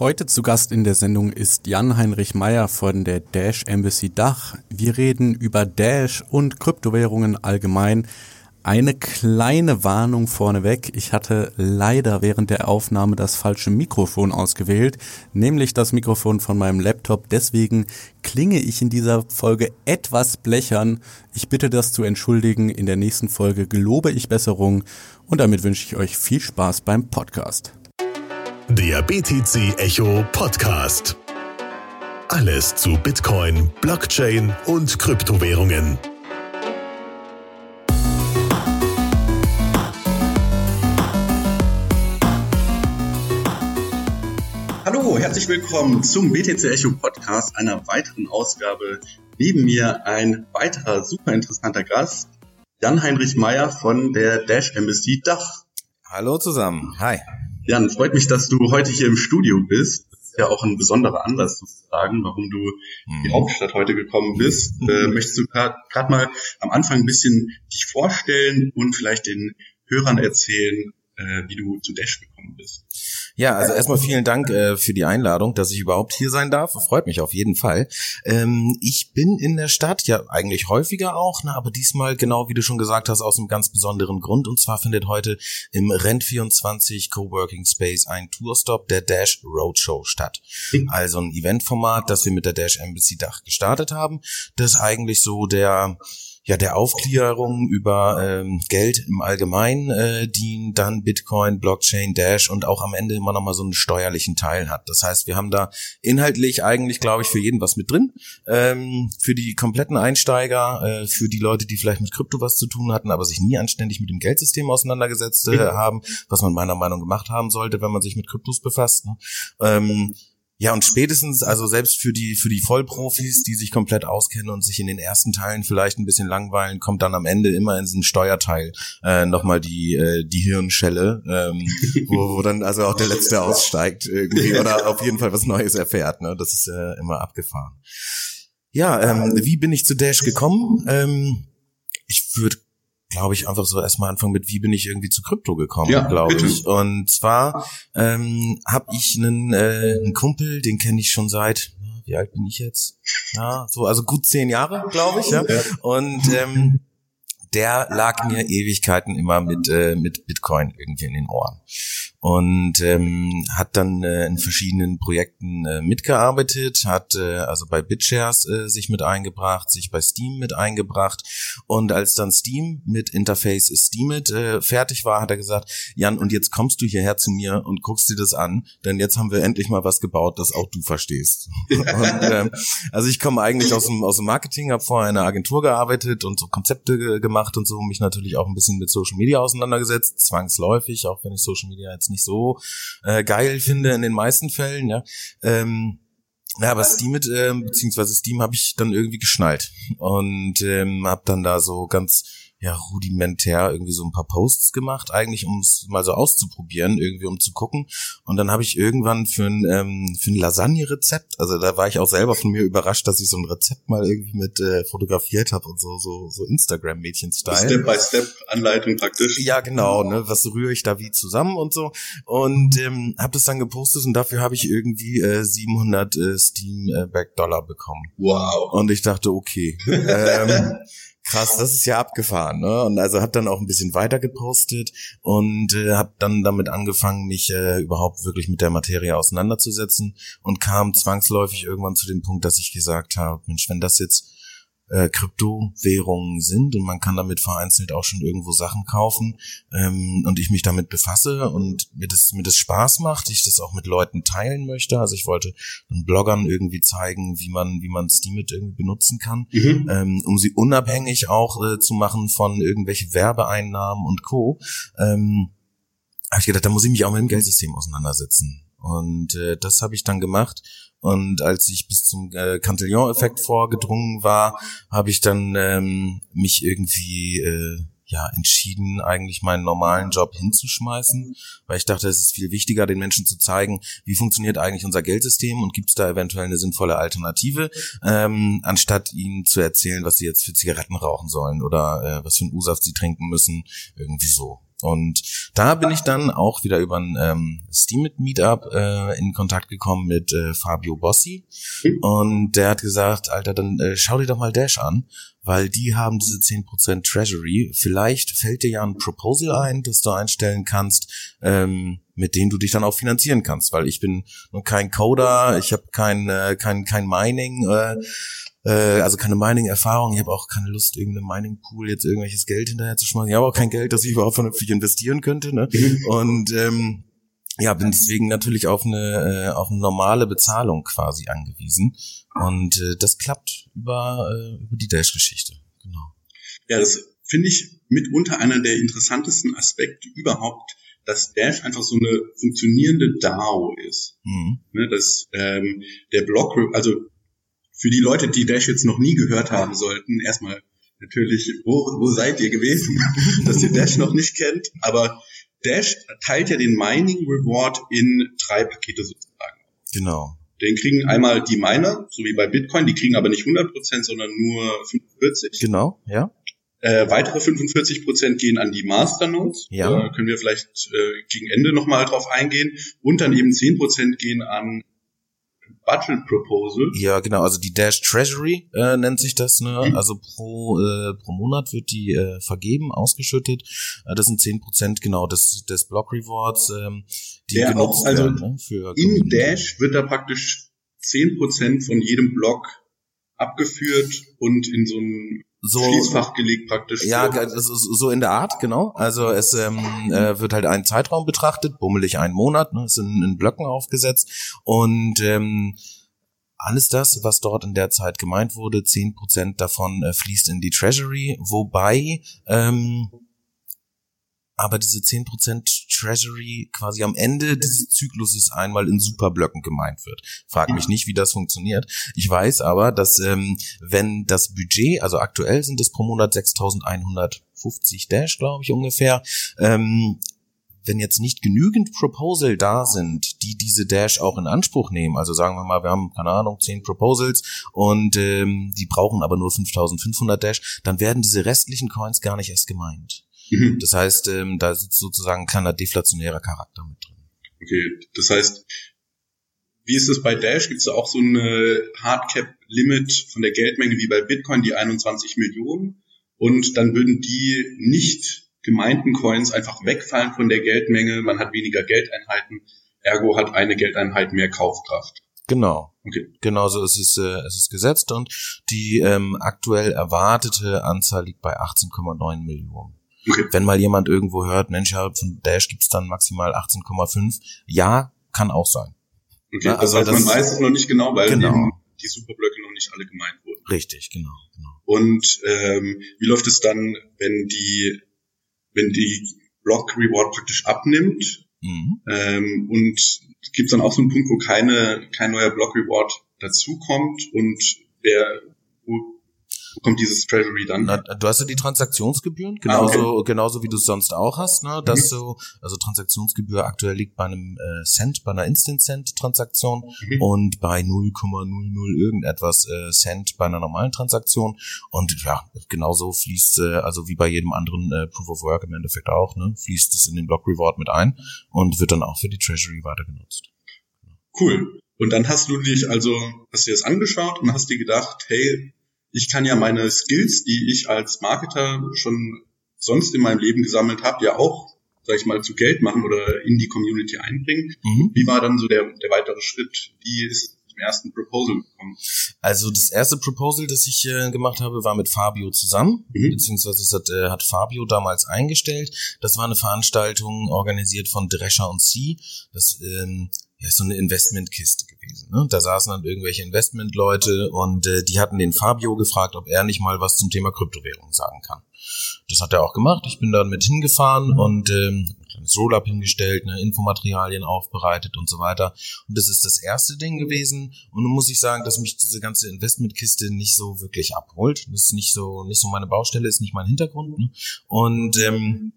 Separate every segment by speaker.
Speaker 1: Heute zu Gast in der Sendung ist Jan-Heinrich Meyer von der Dash Embassy Dach. Wir reden über Dash und Kryptowährungen allgemein. Eine kleine Warnung vorneweg. Ich hatte leider während der Aufnahme das falsche Mikrofon ausgewählt, nämlich das Mikrofon von meinem Laptop. Deswegen klinge ich in dieser Folge etwas blechern. Ich bitte das zu entschuldigen. In der nächsten Folge gelobe ich Besserung und damit wünsche ich euch viel Spaß beim Podcast.
Speaker 2: Der BTC Echo Podcast. Alles zu Bitcoin, Blockchain und Kryptowährungen.
Speaker 3: Hallo, herzlich willkommen zum BTC Echo Podcast, einer weiteren Ausgabe. Neben mir ein weiterer super interessanter Gast, Jan-Heinrich Meyer von der Dash Embassy Dach.
Speaker 4: Hallo zusammen. Hi.
Speaker 3: Jan, freut mich, dass du heute hier im Studio bist. Das ist ja auch ein besonderer Anlass sozusagen, warum du in die Hauptstadt heute gekommen bist. Äh, möchtest du gerade mal am Anfang ein bisschen dich vorstellen und vielleicht den Hörern erzählen, äh, wie du zu Dash gekommen bist?
Speaker 4: Ja, also erstmal vielen Dank äh, für die Einladung, dass ich überhaupt hier sein darf. Freut mich auf jeden Fall. Ähm, ich bin in der Stadt ja eigentlich häufiger auch, ne, aber diesmal genau wie du schon gesagt hast, aus einem ganz besonderen Grund. Und zwar findet heute im Rent24 Coworking Space ein Tourstop der Dash Roadshow statt. Also ein Eventformat, das wir mit der Dash Embassy Dach gestartet haben. Das ist eigentlich so der ja der Aufklärung über ähm, Geld im Allgemeinen äh, dient, dann Bitcoin, Blockchain, Dash und auch am Ende immer noch mal so einen steuerlichen Teil hat. Das heißt, wir haben da inhaltlich eigentlich, glaube ich, für jeden was mit drin. Ähm, für die kompletten Einsteiger, äh, für die Leute, die vielleicht mit Krypto was zu tun hatten, aber sich nie anständig mit dem Geldsystem auseinandergesetzt äh, haben, was man meiner Meinung gemacht haben sollte, wenn man sich mit Kryptos befasst. Ne? Ähm, ja, und spätestens, also selbst für die, für die Vollprofis, die sich komplett auskennen und sich in den ersten Teilen vielleicht ein bisschen langweilen, kommt dann am Ende immer in diesen Steuerteil äh, nochmal die, äh, die Hirnschelle, ähm, wo, wo dann also auch der Letzte aussteigt irgendwie oder auf jeden Fall was Neues erfährt. Ne? Das ist äh, immer abgefahren. Ja, ähm, wie bin ich zu Dash gekommen? Ähm, ich würde glaube ich, einfach so erstmal anfangen mit, wie bin ich irgendwie zu Krypto gekommen, ja, glaube ich. Und zwar ähm, habe ich einen, äh, einen Kumpel, den kenne ich schon seit, wie alt bin ich jetzt? Ja, so, also gut zehn Jahre, glaube ich. Ja. Und ähm, der lag mir Ewigkeiten immer mit, äh, mit Bitcoin irgendwie in den Ohren und ähm, hat dann äh, in verschiedenen Projekten äh, mitgearbeitet, hat äh, also bei BitShares äh, sich mit eingebracht, sich bei Steam mit eingebracht und als dann Steam mit Interface Steemit äh, fertig war, hat er gesagt, Jan, und jetzt kommst du hierher zu mir und guckst dir das an, denn jetzt haben wir endlich mal was gebaut, das auch du verstehst. und, äh, also ich komme eigentlich aus dem, aus dem Marketing, habe vorher in einer Agentur gearbeitet und so Konzepte gemacht und so, mich natürlich auch ein bisschen mit Social Media auseinandergesetzt, zwangsläufig, auch wenn ich Social Media jetzt nicht so äh, geil finde in den meisten Fällen, ja. Ähm, ja, aber Steam mit, ähm, beziehungsweise Steam habe ich dann irgendwie geschnallt und ähm, habe dann da so ganz ja rudimentär irgendwie so ein paar Posts gemacht, eigentlich um es mal so auszuprobieren, irgendwie um zu gucken. Und dann habe ich irgendwann für ein, ähm, für ein Lasagne-Rezept, also da war ich auch selber von mir überrascht, dass ich so ein Rezept mal irgendwie mit äh, fotografiert habe und so so so Instagram-Mädchen-Style.
Speaker 3: Step-by-Step-Anleitung praktisch.
Speaker 4: Ja, genau. Ne, was rühre ich da wie zusammen und so. Und ähm, habe das dann gepostet und dafür habe ich irgendwie äh, 700 äh, Steam-Back-Dollar bekommen.
Speaker 3: Wow.
Speaker 4: Und ich dachte, okay. ähm, krass, das ist ja abgefahren, ne? Und also habe dann auch ein bisschen weiter gepostet und äh, habe dann damit angefangen, mich äh, überhaupt wirklich mit der Materie auseinanderzusetzen und kam zwangsläufig irgendwann zu dem Punkt, dass ich gesagt habe, Mensch, wenn das jetzt äh, Kryptowährungen sind und man kann damit vereinzelt auch schon irgendwo Sachen kaufen ähm, und ich mich damit befasse und mir das mir das Spaß macht, ich das auch mit Leuten teilen möchte. Also ich wollte den Bloggern irgendwie zeigen, wie man wie man Steemit irgendwie benutzen kann, mhm. ähm, um sie unabhängig auch äh, zu machen von irgendwelche Werbeeinnahmen und Co. Ähm, habe ich gedacht, da muss ich mich auch mit dem Geldsystem auseinandersetzen. Und äh, das habe ich dann gemacht und als ich bis zum äh, Cantillon-Effekt vorgedrungen war, habe ich dann ähm, mich irgendwie äh, ja entschieden, eigentlich meinen normalen Job hinzuschmeißen, weil ich dachte, es ist viel wichtiger, den Menschen zu zeigen, wie funktioniert eigentlich unser Geldsystem und gibt es da eventuell eine sinnvolle Alternative, ähm, anstatt ihnen zu erzählen, was sie jetzt für Zigaretten rauchen sollen oder äh, was für einen U-Saft sie trinken müssen, irgendwie so. Und da bin ich dann auch wieder über ein ähm, Steam Meetup äh, in Kontakt gekommen mit äh, Fabio Bossi. Und der hat gesagt, Alter, dann äh, schau dir doch mal Dash an, weil die haben diese 10% Treasury. Vielleicht fällt dir ja ein Proposal ein, das du einstellen kannst, ähm, mit dem du dich dann auch finanzieren kannst, weil ich bin nur kein Coder, ich habe kein, äh, kein, kein Mining, äh, äh, also keine Mining-Erfahrung, ich habe auch keine Lust, irgendeinem Mining-Pool jetzt irgendwelches Geld hinterher zu schmeißen. Ich habe auch kein Geld, das ich überhaupt vernünftig investieren könnte. Ne?
Speaker 3: Mhm.
Speaker 4: Und ähm, ja, bin deswegen natürlich auf eine, äh, auf eine normale Bezahlung quasi angewiesen. Und äh, das klappt über, äh, über die Dash-Geschichte. Genau.
Speaker 3: Ja, das finde ich mitunter einer der interessantesten Aspekte überhaupt, dass Dash einfach so eine funktionierende DAO ist.
Speaker 4: Mhm.
Speaker 3: Ne, dass ähm, der Block, also für die Leute, die Dash jetzt noch nie gehört haben sollten, erstmal natürlich, wo, wo seid ihr gewesen, dass ihr Dash noch nicht kennt, aber Dash teilt ja den Mining Reward in drei Pakete sozusagen.
Speaker 4: Genau.
Speaker 3: Den kriegen einmal die Miner, so wie bei Bitcoin, die kriegen aber nicht 100%, sondern nur 45.
Speaker 4: Genau, ja.
Speaker 3: Äh, weitere 45 Prozent gehen an die Masternodes.
Speaker 4: Ja.
Speaker 3: Da können wir vielleicht äh, gegen Ende nochmal drauf eingehen. Und dann eben 10 Prozent gehen an Budget Proposal.
Speaker 4: Ja, genau, also die Dash Treasury äh, nennt sich das, ne?
Speaker 3: Mhm.
Speaker 4: Also pro äh, pro Monat wird die äh, vergeben, ausgeschüttet. Äh, das sind zehn Prozent genau des des Block Rewards, ähm, die
Speaker 3: Der
Speaker 4: genutzt
Speaker 3: auch, also
Speaker 4: werden, ne? Für
Speaker 3: In
Speaker 4: Community.
Speaker 3: Dash wird da praktisch 10 Prozent von jedem Block abgeführt und in so ein
Speaker 4: so
Speaker 3: Schließfach gelegt praktisch.
Speaker 4: Ja,
Speaker 3: So.
Speaker 4: so in der Art, genau. Also es ähm, äh, wird halt ein Zeitraum betrachtet, bummelig einen Monat, ne, ist in, in Blöcken aufgesetzt und ähm, alles das, was dort in der Zeit gemeint wurde, zehn Prozent davon äh, fließt in die Treasury, wobei ähm, aber diese 10% Treasury quasi am Ende dieses Zykluses einmal in Superblöcken gemeint wird. Frag mich nicht, wie das funktioniert. Ich weiß aber, dass ähm, wenn das Budget, also aktuell sind es pro Monat 6.150 Dash, glaube ich ungefähr, ähm, wenn jetzt nicht genügend Proposal da sind, die diese Dash auch in Anspruch nehmen, also sagen wir mal, wir haben, keine Ahnung, 10 Proposals und ähm, die brauchen aber nur 5500 Dash, dann werden diese restlichen Coins gar nicht erst gemeint.
Speaker 3: Mhm.
Speaker 4: Das heißt, ähm, da sitzt sozusagen ein kleiner deflationärer Charakter mit drin.
Speaker 3: Okay, das heißt, wie ist es bei Dash? Gibt es da auch so eine Hardcap-Limit von der Geldmenge wie bei Bitcoin, die 21 Millionen? Und dann würden die nicht gemeinten Coins einfach wegfallen von der Geldmenge. Man hat weniger Geldeinheiten, ergo hat eine Geldeinheit mehr Kaufkraft.
Speaker 4: Genau.
Speaker 3: Okay.
Speaker 4: Genauso ist es, äh, es ist gesetzt und die ähm, aktuell erwartete Anzahl liegt bei 18,9 Millionen.
Speaker 3: Okay.
Speaker 4: Wenn mal jemand irgendwo hört, Mensch, ja, von Dash gibt's dann maximal 18,5, ja, kann auch sein.
Speaker 3: okay.
Speaker 4: Ja,
Speaker 3: das
Speaker 4: also
Speaker 3: heißt, man
Speaker 4: das-
Speaker 3: weiß es noch nicht genau, weil
Speaker 4: Genau.
Speaker 3: eben die Superblöcke noch nicht alle gemeint wurden.
Speaker 4: Richtig, genau. genau.
Speaker 3: Und ähm, wie läuft es dann, wenn die, wenn die Block Reward praktisch abnimmt?
Speaker 4: Mhm.
Speaker 3: Ähm, und gibt es dann auch so einen Punkt, wo keine, kein neuer Block Reward dazukommt und wer, kommt dieses Treasury dann?
Speaker 4: Na, du hast ja die Transaktionsgebühren,
Speaker 3: Ah, okay.
Speaker 4: genauso, genauso wie du es sonst auch hast, ne? Dass du, also Transaktionsgebühr aktuell liegt bei einem äh, Cent, bei einer Instant-Cent-Transaktion
Speaker 3: Mhm.
Speaker 4: und bei 0,00 irgendetwas äh, Cent bei einer normalen Transaktion. Und ja, genauso fließt, äh, also wie bei jedem anderen äh, Proof of Work im Endeffekt auch, ne? Fließt es in den Block Reward mit ein und wird dann auch für die Treasury weiter genutzt.
Speaker 3: Cool. Und dann hast du dich also, hast dir das angeschaut und hast dir gedacht, hey, ich kann ja meine Skills, die ich als Marketer schon sonst in meinem Leben gesammelt habe, ja auch, sag ich mal, zu Geld machen oder in die Community einbringen.
Speaker 4: Mhm.
Speaker 3: Wie war dann so der, der weitere Schritt? Wie ist es zum ersten Proposal gekommen?
Speaker 4: Also das erste Proposal, das ich äh, gemacht habe, war mit Fabio zusammen,
Speaker 3: Mhm.
Speaker 4: beziehungsweise das hat, äh, hat Fabio damals eingestellt. Das war eine Veranstaltung organisiert von Drescher und C. Das ähm, ja, ist so eine Investmentkiste gewesen. Ne? Da saßen dann irgendwelche Investmentleute und äh, die hatten den Fabio gefragt, ob er nicht mal was zum Thema Kryptowährung sagen kann. Das hat er auch gemacht. Ich bin dann mit hingefahren und ähm, ein kleines Roll-up hingestellt, ne, Infomaterialien aufbereitet und so weiter. Und das ist das erste Ding gewesen. Und nun muss ich sagen, dass mich diese ganze Investmentkiste nicht so wirklich abholt. Das ist nicht so, nicht so meine Baustelle, ist nicht mein Hintergrund. Ne? Und ähm,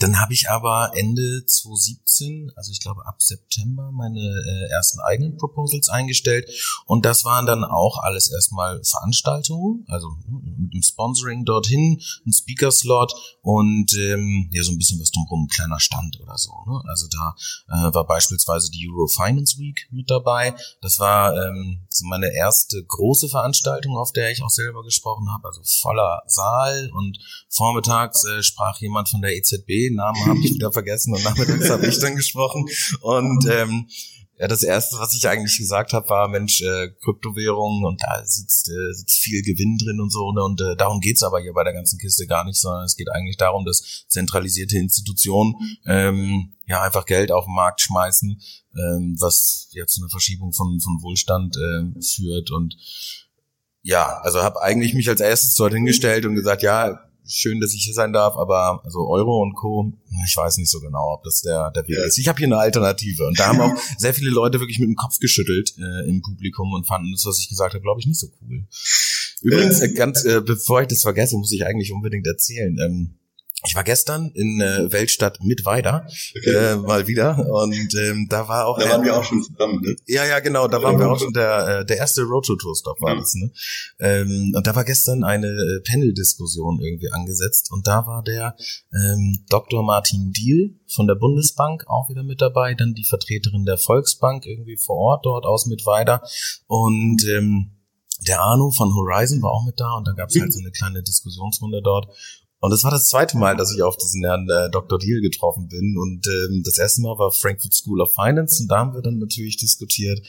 Speaker 4: dann habe ich aber Ende 2017, also ich glaube ab September, meine äh, ersten eigenen Proposals eingestellt. Und das waren dann auch alles erstmal Veranstaltungen, also ne, mit dem Sponsoring dorthin, ein Speaker-Slot und ähm, ja so ein bisschen was drumherum, ein kleiner Stand oder so. Ne? Also da äh, war beispielsweise die Euro Finance Week mit dabei. Das war ähm, so meine erste große Veranstaltung, auf der ich auch selber gesprochen habe, also voller Saal und vormittags äh, sprach jemand von der EZB, Namen habe ich wieder vergessen und nachmittags habe ich dann gesprochen und ähm, ja, das erste, was ich eigentlich gesagt habe, war, Mensch, äh, Kryptowährungen und da sitzt, äh, sitzt viel Gewinn drin und so. Ne? Und äh, darum geht's aber hier bei der ganzen Kiste gar nicht, sondern es geht eigentlich darum, dass zentralisierte Institutionen ähm, ja einfach Geld auf den Markt schmeißen, ähm, was jetzt zu einer Verschiebung von, von Wohlstand äh, führt. Und ja, also habe eigentlich mich als erstes dort hingestellt und gesagt, ja, schön, dass ich hier sein darf, aber also Euro und Co. Ich weiß nicht so genau, ob das der der Weg ja. ist. Ich habe hier eine Alternative und da haben auch sehr viele Leute wirklich mit dem Kopf geschüttelt äh, im Publikum und fanden das, was ich gesagt habe, glaube ich, nicht so cool. Übrigens, äh, ganz äh, bevor ich das vergesse, muss ich eigentlich unbedingt erzählen. Ähm, ich war gestern in äh, Weltstadt mit Weida okay. äh, mal wieder und ähm, da war auch
Speaker 3: da waren wir auch schon zusammen ne?
Speaker 4: ja ja genau da waren wir auch schon der äh, der erste Roadshow Tour Stop war ja. das ne ähm, und da war gestern eine äh, Panel Diskussion irgendwie angesetzt und da war der ähm, Dr. Martin Diehl von der Bundesbank auch wieder mit dabei dann die Vertreterin der Volksbank irgendwie vor Ort dort aus mit Weida und ähm, der Arno von Horizon war auch mit da und da gab es halt so eine kleine Diskussionsrunde dort und es war das zweite Mal, dass ich auf diesen Herrn äh, Dr. Deal getroffen bin. Und ähm, das erste Mal war Frankfurt School of Finance und da haben wir dann natürlich diskutiert.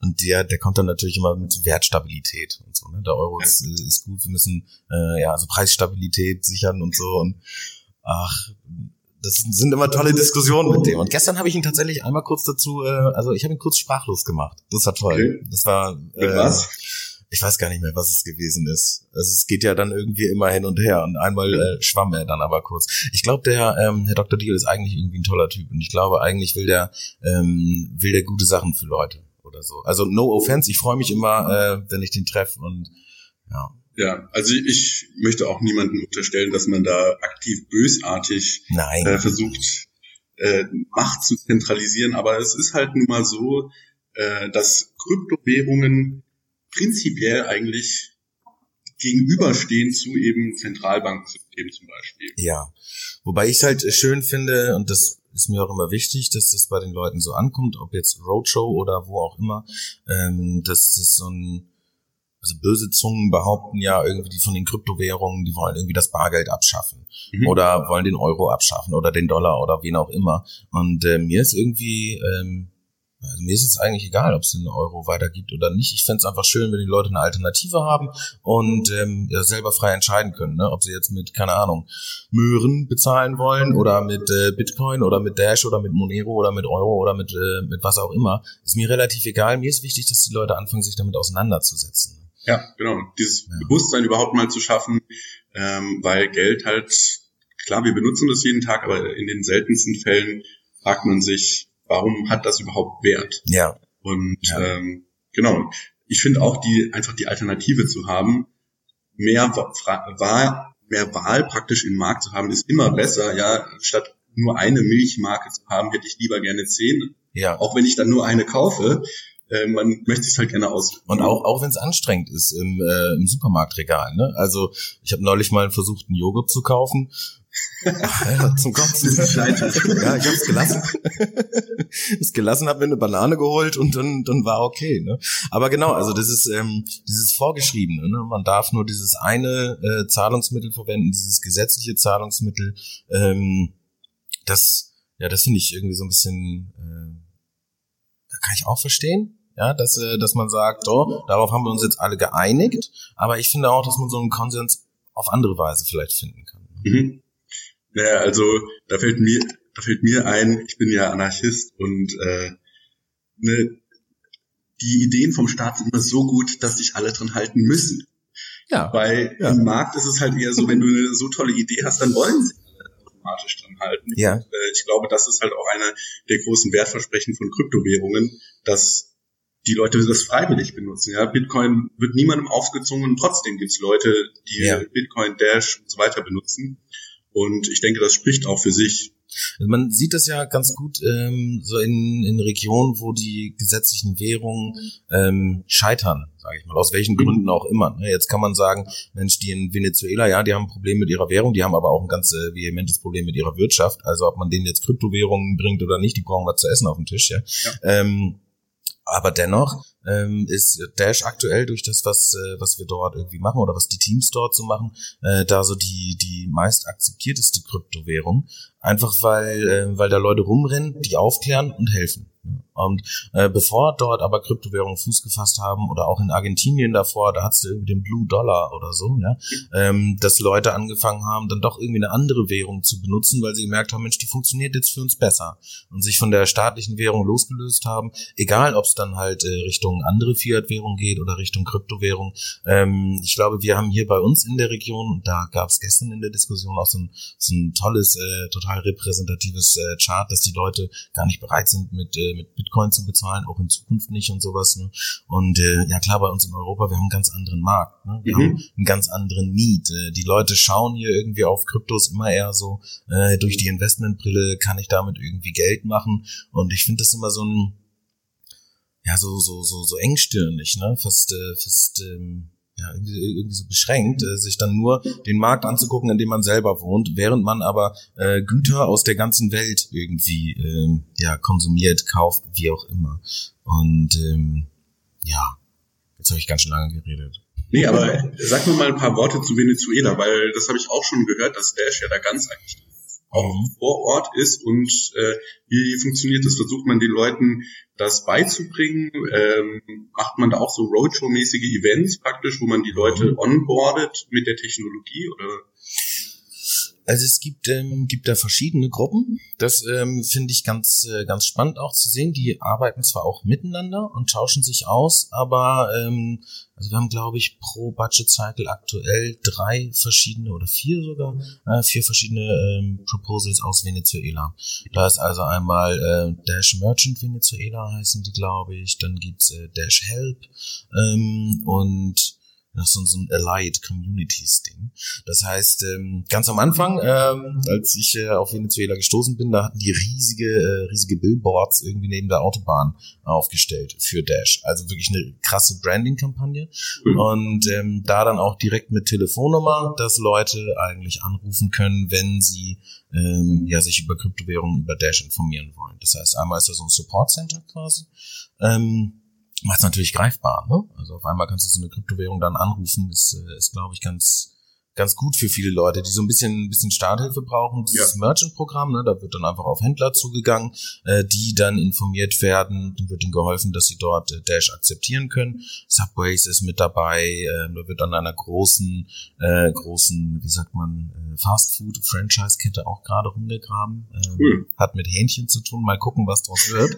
Speaker 4: Und der, der kommt dann natürlich immer mit Wertstabilität und so. Ne? Der Euro ist, ist gut, wir müssen äh, ja also Preisstabilität sichern und so. Und ach, das sind immer tolle Diskussionen mit dem. Und gestern habe ich ihn tatsächlich einmal kurz dazu, äh, also ich habe ihn kurz sprachlos gemacht. Das war toll. Okay. Das war äh,
Speaker 3: was?
Speaker 4: Ich weiß gar nicht mehr, was es gewesen ist. Also es geht ja dann irgendwie immer hin und her und einmal äh, schwamm er dann aber kurz. Ich glaube, der ähm, Herr Dr. Deal ist eigentlich irgendwie ein toller Typ und ich glaube, eigentlich will der ähm, will der gute Sachen für Leute oder so. Also no offense, ich freue mich immer, äh, wenn ich den treffe und ja.
Speaker 3: Ja, also ich möchte auch niemandem unterstellen, dass man da aktiv bösartig
Speaker 4: Nein.
Speaker 3: Äh, versucht, äh, Macht zu zentralisieren, aber es ist halt nun mal so, äh, dass Kryptowährungen prinzipiell eigentlich gegenüberstehen zu eben Zentralbanksystemen zum Beispiel.
Speaker 4: Ja, wobei ich es halt schön finde und das ist mir auch immer wichtig, dass das bei den Leuten so ankommt, ob jetzt Roadshow oder wo auch immer, ähm, dass das so ein also böse Zungen behaupten ja irgendwie die von den Kryptowährungen, die wollen irgendwie das Bargeld abschaffen mhm. oder wollen den Euro abschaffen oder den Dollar oder wen auch immer. Und äh, mir ist irgendwie ähm, also mir ist es eigentlich egal, ob es den Euro weitergibt oder nicht. Ich fände es einfach schön, wenn die Leute eine Alternative haben und ähm, ja, selber frei entscheiden können, ne? ob sie jetzt mit, keine Ahnung, Möhren bezahlen wollen oder mit äh, Bitcoin oder mit Dash oder mit Monero oder mit Euro oder mit, äh, mit was auch immer. Ist mir relativ egal. Mir ist wichtig, dass die Leute anfangen, sich damit auseinanderzusetzen.
Speaker 3: Ja, genau. Dieses ja. Bewusstsein überhaupt mal zu schaffen, ähm, weil Geld halt, klar, wir benutzen das jeden Tag, aber in den seltensten Fällen fragt man sich, warum hat das überhaupt Wert?
Speaker 4: Ja.
Speaker 3: Und ja. Ähm, genau, ich finde auch die einfach die Alternative zu haben, mehr Wahl, mehr Wahl praktisch im Markt zu haben, ist immer besser. Ja, statt nur eine Milchmarke zu haben, hätte ich lieber gerne zehn.
Speaker 4: Ja.
Speaker 3: Auch wenn ich dann nur eine kaufe, äh, man möchte es halt gerne aus.
Speaker 4: Und auch auch wenn es anstrengend ist im, äh, im Supermarktregal. Ne? Also ich habe neulich mal versucht, einen Joghurt zu kaufen Ja, zum Kotzen. ja, ich hab's gelassen. es gelassen, hab mir eine Banane geholt und dann, dann war okay. Ne? Aber genau, also das ist ähm, dieses Vorgeschriebene. Ne? Man darf nur dieses eine äh, Zahlungsmittel verwenden, dieses gesetzliche Zahlungsmittel. Ähm, das, ja, das finde ich irgendwie so ein bisschen, äh, da kann ich auch verstehen. Ja, dass, äh, dass man sagt, oh, darauf haben wir uns jetzt alle geeinigt, aber ich finde auch, dass man so einen Konsens auf andere Weise vielleicht finden kann.
Speaker 3: Mhm. Naja, also da fällt mir, da fällt mir ein, ich bin ja Anarchist und äh, ne, die Ideen vom Staat sind immer so gut, dass sich alle dran halten müssen.
Speaker 4: Ja.
Speaker 3: Weil ja. im Markt ist es halt eher so, wenn du eine so tolle Idee hast, dann wollen sie automatisch dran halten.
Speaker 4: Ja.
Speaker 3: Und, äh, ich glaube, das ist halt auch einer der großen Wertversprechen von Kryptowährungen, dass die Leute das freiwillig benutzen. Ja, Bitcoin wird niemandem aufgezwungen und trotzdem gibt's Leute, die ja. Bitcoin, Dash und so weiter benutzen. Und ich denke, das spricht auch für sich.
Speaker 4: Also man sieht das ja ganz gut ähm, so in, in Regionen, wo die gesetzlichen Währungen ähm, scheitern, sage ich mal, aus welchen Gründen auch immer. Ne? Jetzt kann man sagen, Mensch, die in Venezuela, ja, die haben ein Problem mit ihrer Währung, die haben aber auch ein ganz äh, vehementes Problem mit ihrer Wirtschaft. Also ob man denen jetzt Kryptowährungen bringt oder nicht, die brauchen was zu essen auf dem Tisch, ja. ja. Ähm, aber dennoch ähm, ist Dash aktuell durch das, was, äh, was wir dort irgendwie machen oder was die Teams dort so machen, äh, da so die, die meist akzeptierteste Kryptowährung. Einfach weil, äh, weil da Leute rumrennen, die aufklären und helfen. Und äh, bevor dort aber Kryptowährungen Fuß gefasst haben oder auch in Argentinien davor, da hat's irgendwie den Blue Dollar oder so, ja, ähm, dass Leute angefangen haben, dann doch irgendwie eine andere Währung zu benutzen, weil sie gemerkt haben, Mensch, die funktioniert jetzt für uns besser und sich von der staatlichen Währung losgelöst haben, egal ob es dann halt äh, Richtung andere Fiat-Währung geht oder Richtung Kryptowährung. Ähm, ich glaube, wir haben hier bei uns in der Region, und da gab es gestern in der Diskussion auch so ein, so ein tolles, äh, total repräsentatives äh, Chart, dass die Leute gar nicht bereit sind, mit, äh, mit Bitcoin zu bezahlen, auch in Zukunft nicht und sowas. Ne? Und äh, ja klar, bei uns in Europa, wir haben einen ganz anderen Markt. Ne? Wir mhm. haben einen ganz anderen Need. Äh, die Leute schauen hier irgendwie auf Kryptos immer eher so, äh, durch die Investmentbrille kann ich damit irgendwie Geld machen. Und ich finde das immer so ein, ja, so, so, so, so engstirnig, ne? Fast, äh, fast, ähm, ja, irgendwie, irgendwie so beschränkt, äh, sich dann nur den Markt anzugucken, in dem man selber wohnt, während man aber äh, Güter aus der ganzen Welt irgendwie ähm, ja, konsumiert, kauft, wie auch immer. Und ähm, ja, jetzt habe ich ganz schön lange geredet.
Speaker 3: Nee, aber sag mir mal ein paar Worte zu Venezuela, weil das habe ich auch schon gehört, dass Dash ja da ganz aktiv auch mhm. vor Ort ist und äh, wie funktioniert das? Versucht man den Leuten das beizubringen? Ähm, macht man da auch so Roadshow-mäßige Events praktisch, wo man die Leute mhm. onboardet mit der Technologie oder?
Speaker 4: Also es gibt, ähm, gibt da verschiedene Gruppen. Das ähm, finde ich ganz, äh, ganz spannend auch zu sehen. Die arbeiten zwar auch miteinander und tauschen sich aus, aber ähm, also wir haben, glaube ich, pro Budget Cycle aktuell drei verschiedene oder vier sogar, äh, vier verschiedene ähm, Proposals aus Venezuela. Da ist also einmal äh, Dash Merchant Venezuela heißen die, glaube ich. Dann gibt's äh, Dash Help ähm, und das ist so ein Allied Communities Ding. Das heißt, ähm, ganz am Anfang, ähm, als ich äh, auf Venezuela gestoßen bin, da hatten die riesige, äh, riesige Billboards irgendwie neben der Autobahn aufgestellt für Dash. Also wirklich eine krasse Branding-Kampagne. Mhm. Und ähm, da dann auch direkt mit Telefonnummer, dass Leute eigentlich anrufen können, wenn sie ähm, ja sich über Kryptowährungen, über Dash informieren wollen. Das heißt, einmal ist da so ein Support Center quasi. Ähm, macht es natürlich greifbar. Ne? Also auf einmal kannst du so eine Kryptowährung dann anrufen, ist, äh, ist glaube ich, ganz ganz gut für viele Leute, die so ein bisschen ein bisschen Starthilfe brauchen. Dieses ja. Merchant-Programm, ne, da wird dann einfach auf Händler zugegangen, äh, die dann informiert werden. Dann wird ihnen geholfen, dass sie dort äh, Dash akzeptieren können. Subways ist mit dabei. Äh, da wird an einer großen äh, großen, wie sagt man, äh, Fast-Food-Franchise-Kette auch gerade rumgegraben. Ähm, cool. Hat mit Hähnchen zu tun. Mal gucken, was draus wird.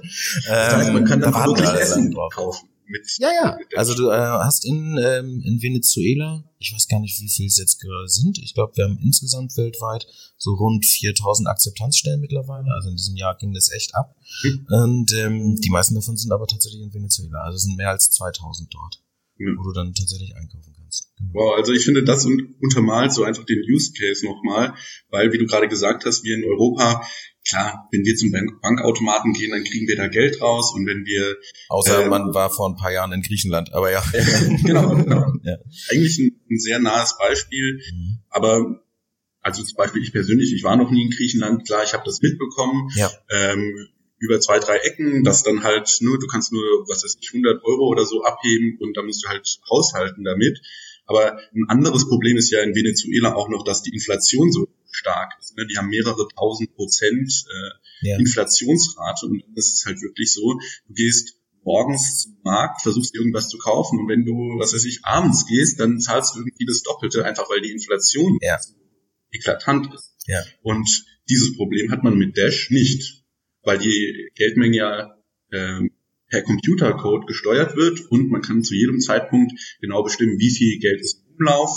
Speaker 3: Ähm, heißt, man kann da wirklich Essen drauf. kaufen
Speaker 4: mit. Ja, ja. Also du äh, hast in, ähm, in Venezuela, ich weiß gar nicht, wie viel es jetzt gerade sind. Ich glaube, wir haben insgesamt weltweit so rund 4000 Akzeptanzstellen mittlerweile. Also in diesem Jahr ging das echt ab. Mhm. Und ähm, die meisten davon sind aber tatsächlich in Venezuela. Also es sind mehr als 2000 dort, mhm. wo du dann tatsächlich einkaufen kannst.
Speaker 3: Genau. Wow, also ich finde, das untermalt so einfach den Use Case nochmal, weil, wie du gerade gesagt hast, wir in Europa klar, wenn wir zum Bank Bankautomaten gehen, dann kriegen wir da Geld raus und wenn wir
Speaker 4: außer äh, man war vor ein paar Jahren in Griechenland, aber ja,
Speaker 3: genau, genau. Ja. eigentlich ein, ein, sehr nahes Beispiel, mhm. aber also zum Beispiel ich persönlich, ich war noch nie in Griechenland, klar, ich habe das mitbekommen. Ja. Ähm, über zwei, drei Ecken, das dann halt nur, du kannst nur, was weiß ich, 100 Euro oder so abheben und dann musst du halt haushalten damit. Aber ein anderes Problem ist ja in Venezuela auch noch, dass die Inflation so stark ist. Ne? Die haben mehrere tausend Prozent äh, ja. Inflationsrate und das ist halt wirklich so, du gehst morgens zum Markt, versuchst irgendwas zu kaufen und wenn du, was weiß ich, abends gehst, dann zahlst du irgendwie das Doppelte, einfach weil die Inflation ja. eklatant ist. Ja. Und dieses Problem hat man mit Dash nicht, weil die Geldmenge ja äh, per Computercode gesteuert wird und man kann zu jedem Zeitpunkt genau bestimmen, wie viel Geld ist im Umlauf.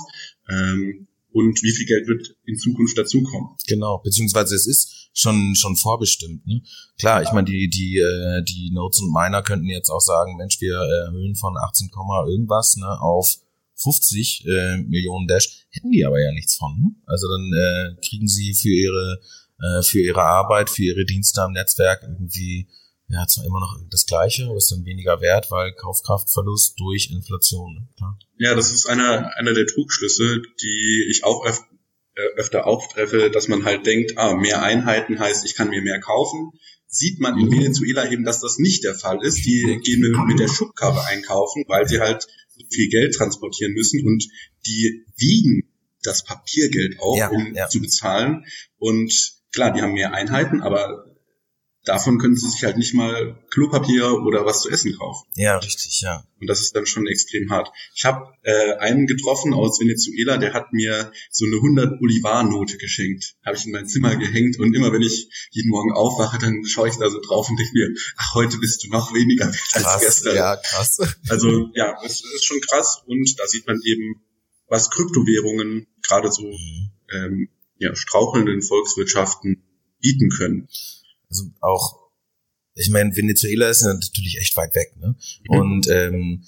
Speaker 3: Ähm, und wie viel Geld wird in Zukunft dazukommen.
Speaker 4: Genau, beziehungsweise es ist schon schon vorbestimmt. Ne? Klar, ich meine, die die äh, die Notes und Miner könnten jetzt auch sagen, Mensch, wir erhöhen von 18, irgendwas ne, auf 50 äh, Millionen Dash, hätten die aber ja nichts von. Ne? Also dann äh, kriegen sie für ihre äh, für ihre Arbeit, für ihre Dienste am Netzwerk irgendwie ja, zwar immer noch das Gleiche, aber ist dann weniger wert, weil Kaufkraftverlust durch Inflation. Ne? Klar.
Speaker 3: Ja, das ist einer, einer der Trugschlüsse, die ich auch öf äh, öfter auftreffe, dass man halt denkt, ah, mehr Einheiten heißt, ich kann mir mehr kaufen. Sieht man in Venezuela eben, dass das nicht der Fall ist. Die gehen mit, mit der Schubkarre einkaufen, weil sie halt so viel Geld transportieren müssen und die wiegen das Papiergeld auch, ja, um ja. zu bezahlen. Und klar, die haben mehr Einheiten, aber davon können sie sich halt nicht mal Klopapier oder was zu essen kaufen.
Speaker 4: Ja, richtig, ja.
Speaker 3: Und das ist dann schon extrem hart. Ich habe äh, einen getroffen aus Venezuela, der hat mir so eine 100 Bolivar-Note geschenkt. Habe ich in mein Zimmer gehängt und immer wenn ich jeden Morgen aufwache, dann schaue ich da so drauf und denke mir, ach, heute bist du noch weniger wert als
Speaker 4: krass,
Speaker 3: gestern.
Speaker 4: Ja, krass.
Speaker 3: Also ja, das ist schon krass und da sieht man eben, was Kryptowährungen gerade so mhm. ähm, ja, strauchelnden Volkswirtschaften bieten können.
Speaker 4: Also auch, ich meine, Venezuela ist natürlich echt weit weg, ne? Mhm. Und ähm,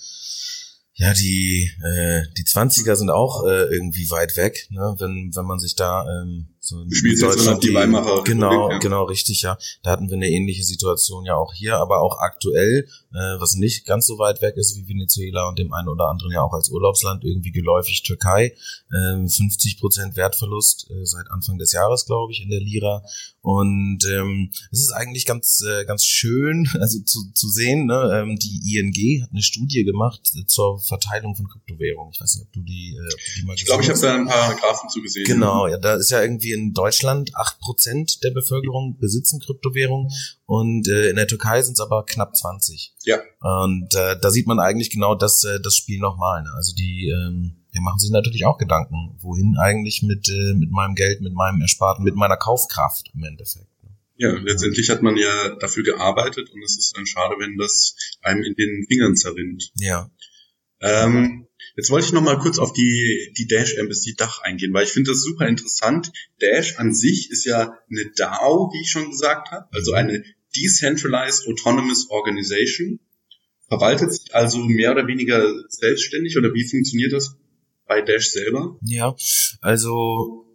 Speaker 4: ja, die äh, die Zwanziger sind auch äh, irgendwie weit weg, ne? Wenn wenn man sich da ähm, so
Speaker 3: in Spielst Deutschland die, die Weimarer
Speaker 4: genau ja. genau richtig ja, da hatten wir eine ähnliche Situation ja auch hier, aber auch aktuell, äh, was nicht ganz so weit weg ist wie Venezuela und dem einen oder anderen ja auch als Urlaubsland irgendwie geläufig Türkei, äh, 50 Prozent Wertverlust äh, seit Anfang des Jahres glaube ich in der Lira und ähm, es ist eigentlich ganz äh, ganz schön also zu, zu sehen, ne? ähm, die ING hat eine Studie gemacht äh, zur Verteilung von Kryptowährungen. Ich weiß nicht, ob du die, äh, ob du die
Speaker 3: mal Ich glaube, ich habe da ein paar Graphen zugesehen.
Speaker 4: Genau, ja, da ist ja irgendwie in Deutschland acht Prozent der Bevölkerung besitzen Kryptowährungen und äh, in der Türkei sind es aber knapp 20.
Speaker 3: Ja.
Speaker 4: Und äh, da sieht man eigentlich genau das, äh, das Spiel nochmal. Ne? Also die, ähm, die machen sich natürlich auch Gedanken, wohin eigentlich mit, äh, mit meinem Geld, mit meinem Ersparten, mit meiner Kaufkraft im Endeffekt. Ne?
Speaker 3: Ja, letztendlich hat man ja dafür gearbeitet und es ist dann schade, wenn das einem in den Fingern zerrinnt.
Speaker 4: Ja.
Speaker 3: Ähm, jetzt wollte ich noch mal kurz auf die, die Dash Embassy Dach eingehen, weil ich finde das super interessant. Dash an sich ist ja eine DAO, wie ich schon gesagt habe, also eine Decentralized Autonomous Organization. Verwaltet sich also mehr oder weniger selbstständig oder wie funktioniert das bei Dash selber?
Speaker 4: Ja, also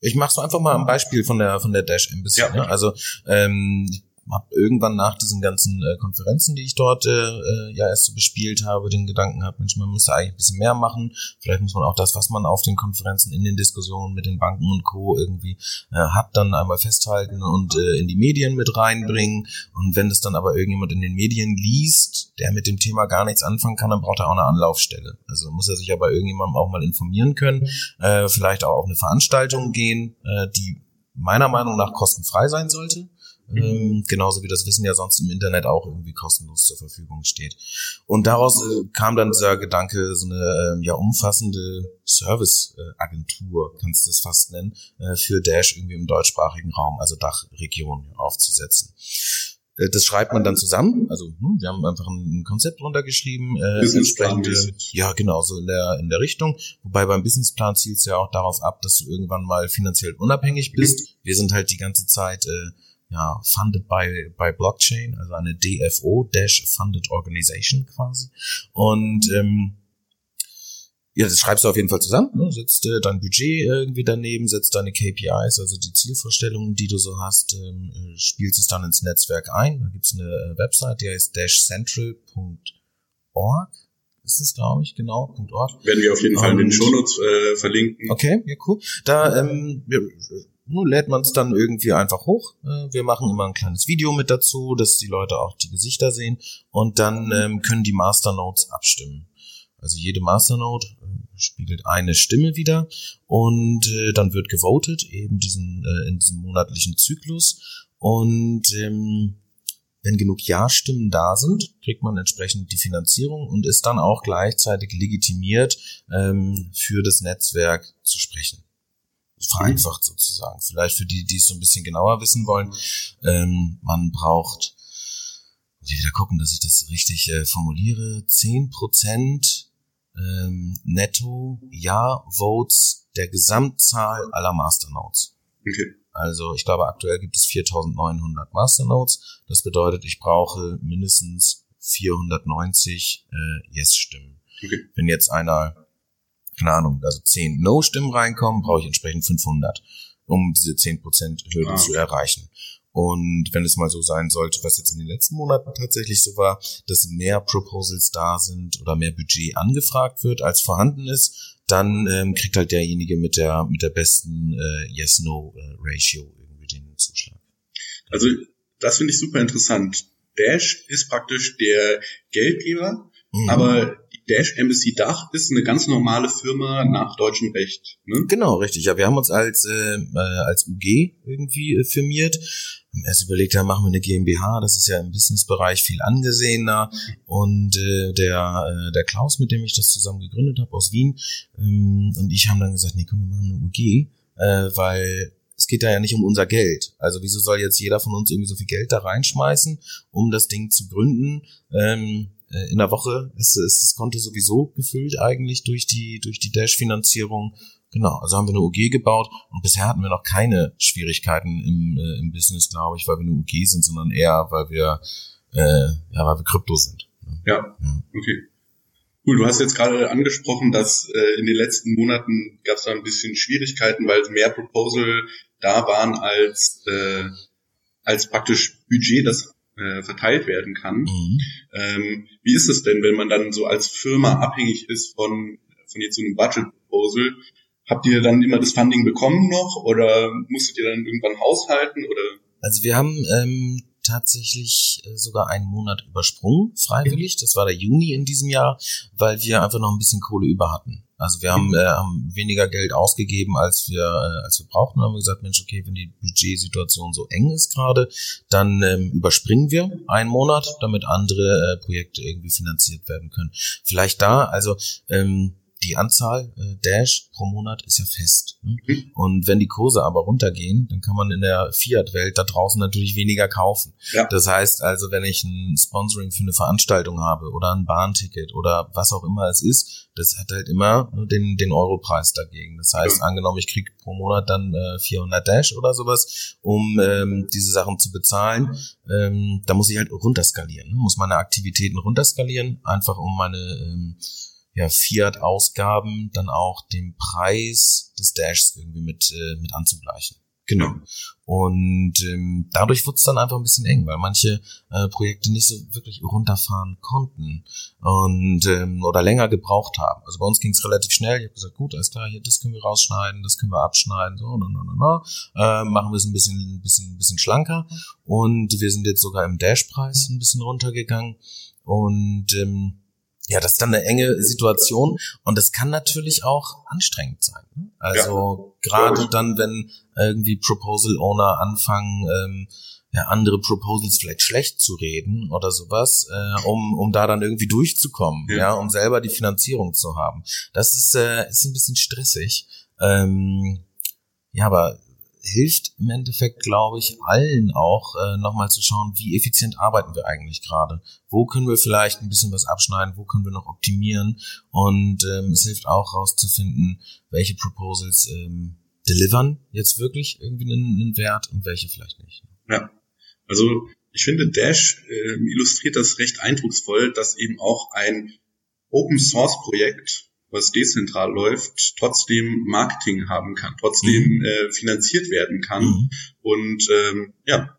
Speaker 4: ich mache es einfach mal am Beispiel von der von der Dash Embassy. Ja. Ne? Also ähm, habe irgendwann nach diesen ganzen äh, Konferenzen, die ich dort äh, äh, ja erst so bespielt habe, den Gedanken gehabt, Mensch, man müsste eigentlich ein bisschen mehr machen. Vielleicht muss man auch das, was man auf den Konferenzen in den Diskussionen mit den Banken und Co. irgendwie äh, hat, dann einmal festhalten und äh, in die Medien mit reinbringen. Und wenn das dann aber irgendjemand in den Medien liest, der mit dem Thema gar nichts anfangen kann, dann braucht er auch eine Anlaufstelle. Also muss er sich aber irgendjemandem auch mal informieren können, äh, vielleicht auch auf eine Veranstaltung gehen, äh, die meiner Meinung nach kostenfrei sein sollte. Ähm, genauso wie das Wissen ja sonst im Internet auch irgendwie kostenlos zur Verfügung steht. Und daraus äh, kam dann dieser Gedanke, so eine äh, ja umfassende Serviceagentur, kannst du es fast nennen, äh, für Dash irgendwie im deutschsprachigen Raum, also Dachregion aufzusetzen. Äh, das schreibt man dann zusammen. Also hm, wir haben einfach ein Konzept runtergeschrieben, äh, entsprechende, ja genau so in der in der Richtung. Wobei beim Businessplan zielt es ja auch darauf ab, dass du irgendwann mal finanziell unabhängig bist. Wir sind halt die ganze Zeit äh, ja, funded by, by Blockchain, also eine DFO, Dash Funded Organization quasi. Und ähm, ja, das schreibst du auf jeden Fall zusammen, ne? setzt äh, dein Budget irgendwie daneben, setzt deine KPIs, also die Zielvorstellungen, die du so hast, ähm, äh, spielst es dann ins Netzwerk ein. Da gibt's eine äh, Website, die heißt dashcentral.org. Ist es, glaube ich, genau, .org.
Speaker 3: Werden wir auf jeden Fall in den Shownotes äh, verlinken.
Speaker 4: Okay, ja, cool. Da ähm, nun lädt man es dann irgendwie einfach hoch. Äh, wir machen immer ein kleines Video mit dazu, dass die Leute auch die Gesichter sehen und dann ähm, können die Masternodes abstimmen. Also jede Masternode äh, spiegelt eine Stimme wieder und äh, dann wird gewotet eben diesen in diesem monatlichen Zyklus und ähm, wenn genug Ja-Stimmen da sind, kriegt man entsprechend die Finanzierung und ist dann auch gleichzeitig legitimiert, ähm, für das Netzwerk zu sprechen vereinfacht sozusagen. Vielleicht für die, die es so ein bisschen genauer wissen wollen. Ähm, man braucht, muss ich wieder gucken, dass ich das richtig äh, formuliere, zehn Prozent ähm, netto Ja-Votes der Gesamtzahl aller Masternodes.
Speaker 3: Okay.
Speaker 4: Also ich glaube, aktuell gibt es 4900 Masternodes. Das bedeutet, ich brauche mindestens 490 äh, Yes-Stimmen. Okay. Wenn jetzt einer keine Ahnung, also 10 No-Stimmen reinkommen, brauche ich entsprechend 500 um diese 10% Hürde ah. zu erreichen. Und wenn es mal so sein sollte, was jetzt in den letzten Monaten tatsächlich so war, dass mehr Proposals da sind oder mehr Budget angefragt wird, als vorhanden ist, dann ähm, kriegt halt derjenige mit der mit der besten äh, Yes-No-Ratio irgendwie den Zuschlag.
Speaker 3: Also das finde ich super interessant. Dash ist praktisch der Geldgeber, mhm. aber Dash Embassy Dach ist eine ganz normale Firma nach deutschem Recht.
Speaker 4: Ne? Genau, richtig. Ja, wir haben uns als äh, äh als UG irgendwie äh, firmiert. Erst überlegt, ja, machen wir eine GmbH. Das ist ja im Businessbereich viel angesehener. Und äh, der äh, der Klaus, mit dem ich das zusammen gegründet habe aus Wien, ähm, und ich haben dann gesagt, nee, komm, wir machen eine UG, äh, weil es geht da ja nicht um unser Geld. Also wieso soll jetzt jeder von uns irgendwie so viel Geld da reinschmeißen, um das Ding zu gründen? Ähm, äh, in der Woche ist, ist das Konto sowieso gefüllt eigentlich durch die, durch die Dash-Finanzierung. Genau, also haben wir eine UG gebaut und bisher hatten wir noch keine Schwierigkeiten im, äh, im Business, glaube ich, weil wir eine UG sind, sondern eher, weil wir, äh, ja, weil wir Krypto sind.
Speaker 3: Ja, ja. okay. Cool, du hast jetzt gerade angesprochen, dass äh, in den letzten Monaten gab es da ein bisschen Schwierigkeiten, weil mehr Proposal da waren als, äh, als praktisch Budget, das äh, verteilt werden kann. Mhm. Ähm, wie ist es denn, wenn man dann so als Firma abhängig ist von, von jetzt so einem Budget Proposal? Habt ihr dann immer das Funding bekommen noch oder musstet ihr dann irgendwann haushalten oder?
Speaker 4: Also wir haben ähm, tatsächlich äh, sogar einen Monat übersprungen, freiwillig. Das war der Juni in diesem Jahr, weil wir einfach noch ein bisschen Kohle über hatten. Also wir haben, äh, haben weniger Geld ausgegeben, als wir, äh, als wir brauchten. Haben wir gesagt, Mensch, okay, wenn die Budgetsituation so eng ist gerade, dann ähm, überspringen wir einen Monat, damit andere äh, Projekte irgendwie finanziert werden können. Vielleicht da, also ähm, die Anzahl äh, Dash pro Monat ist ja fest. Ne? Mhm. Und wenn die Kurse aber runtergehen, dann kann man in der Fiat-Welt da draußen natürlich weniger kaufen. Ja. Das heißt also, wenn ich ein Sponsoring für eine Veranstaltung habe oder ein Bahnticket oder was auch immer es ist, das hat halt immer nur den, den Europreis dagegen. Das heißt, ja. angenommen, ich kriege pro Monat dann äh, 400 Dash oder sowas, um ähm, diese Sachen zu bezahlen, ähm, da muss ich halt runterskalieren. Ne? Muss meine Aktivitäten runterskalieren, einfach um meine ähm, ja, Fiat-Ausgaben dann auch dem Preis des Dashs irgendwie mit, äh, mit anzugleichen. Genau. Und ähm, dadurch wurde es dann einfach ein bisschen eng, weil manche äh, Projekte nicht so wirklich runterfahren konnten und ähm, oder länger gebraucht haben. Also bei uns ging es relativ schnell. Ich habe gesagt, gut, alles klar, hier das können wir rausschneiden, das können wir abschneiden, so, no, no, no, no. Äh, machen wir es ein bisschen, ein bisschen, ein bisschen schlanker. Und wir sind jetzt sogar im Dashpreis ein bisschen runtergegangen und ähm, ja, das ist dann eine enge Situation und das kann natürlich auch anstrengend sein. Ne? Also ja. gerade dann, wenn irgendwie Proposal Owner anfangen, ähm, ja, andere Proposals vielleicht schlecht zu reden oder sowas, äh, um, um da dann irgendwie durchzukommen, ja. ja, um selber die Finanzierung zu haben. Das ist, äh, ist ein bisschen stressig. Ähm, ja, aber hilft im Endeffekt, glaube ich, allen auch äh, nochmal zu schauen, wie effizient arbeiten wir eigentlich gerade. Wo können wir vielleicht ein bisschen was abschneiden, wo können wir noch optimieren und ähm, es hilft auch rauszufinden, welche Proposals ähm, delivern jetzt wirklich irgendwie einen, einen Wert und welche vielleicht nicht.
Speaker 3: Ja, also ich finde, Dash äh, illustriert das recht eindrucksvoll, dass eben auch ein Open Source Projekt was dezentral läuft, trotzdem Marketing haben kann, trotzdem mhm. äh, finanziert werden kann. Mhm. Und ähm, ja,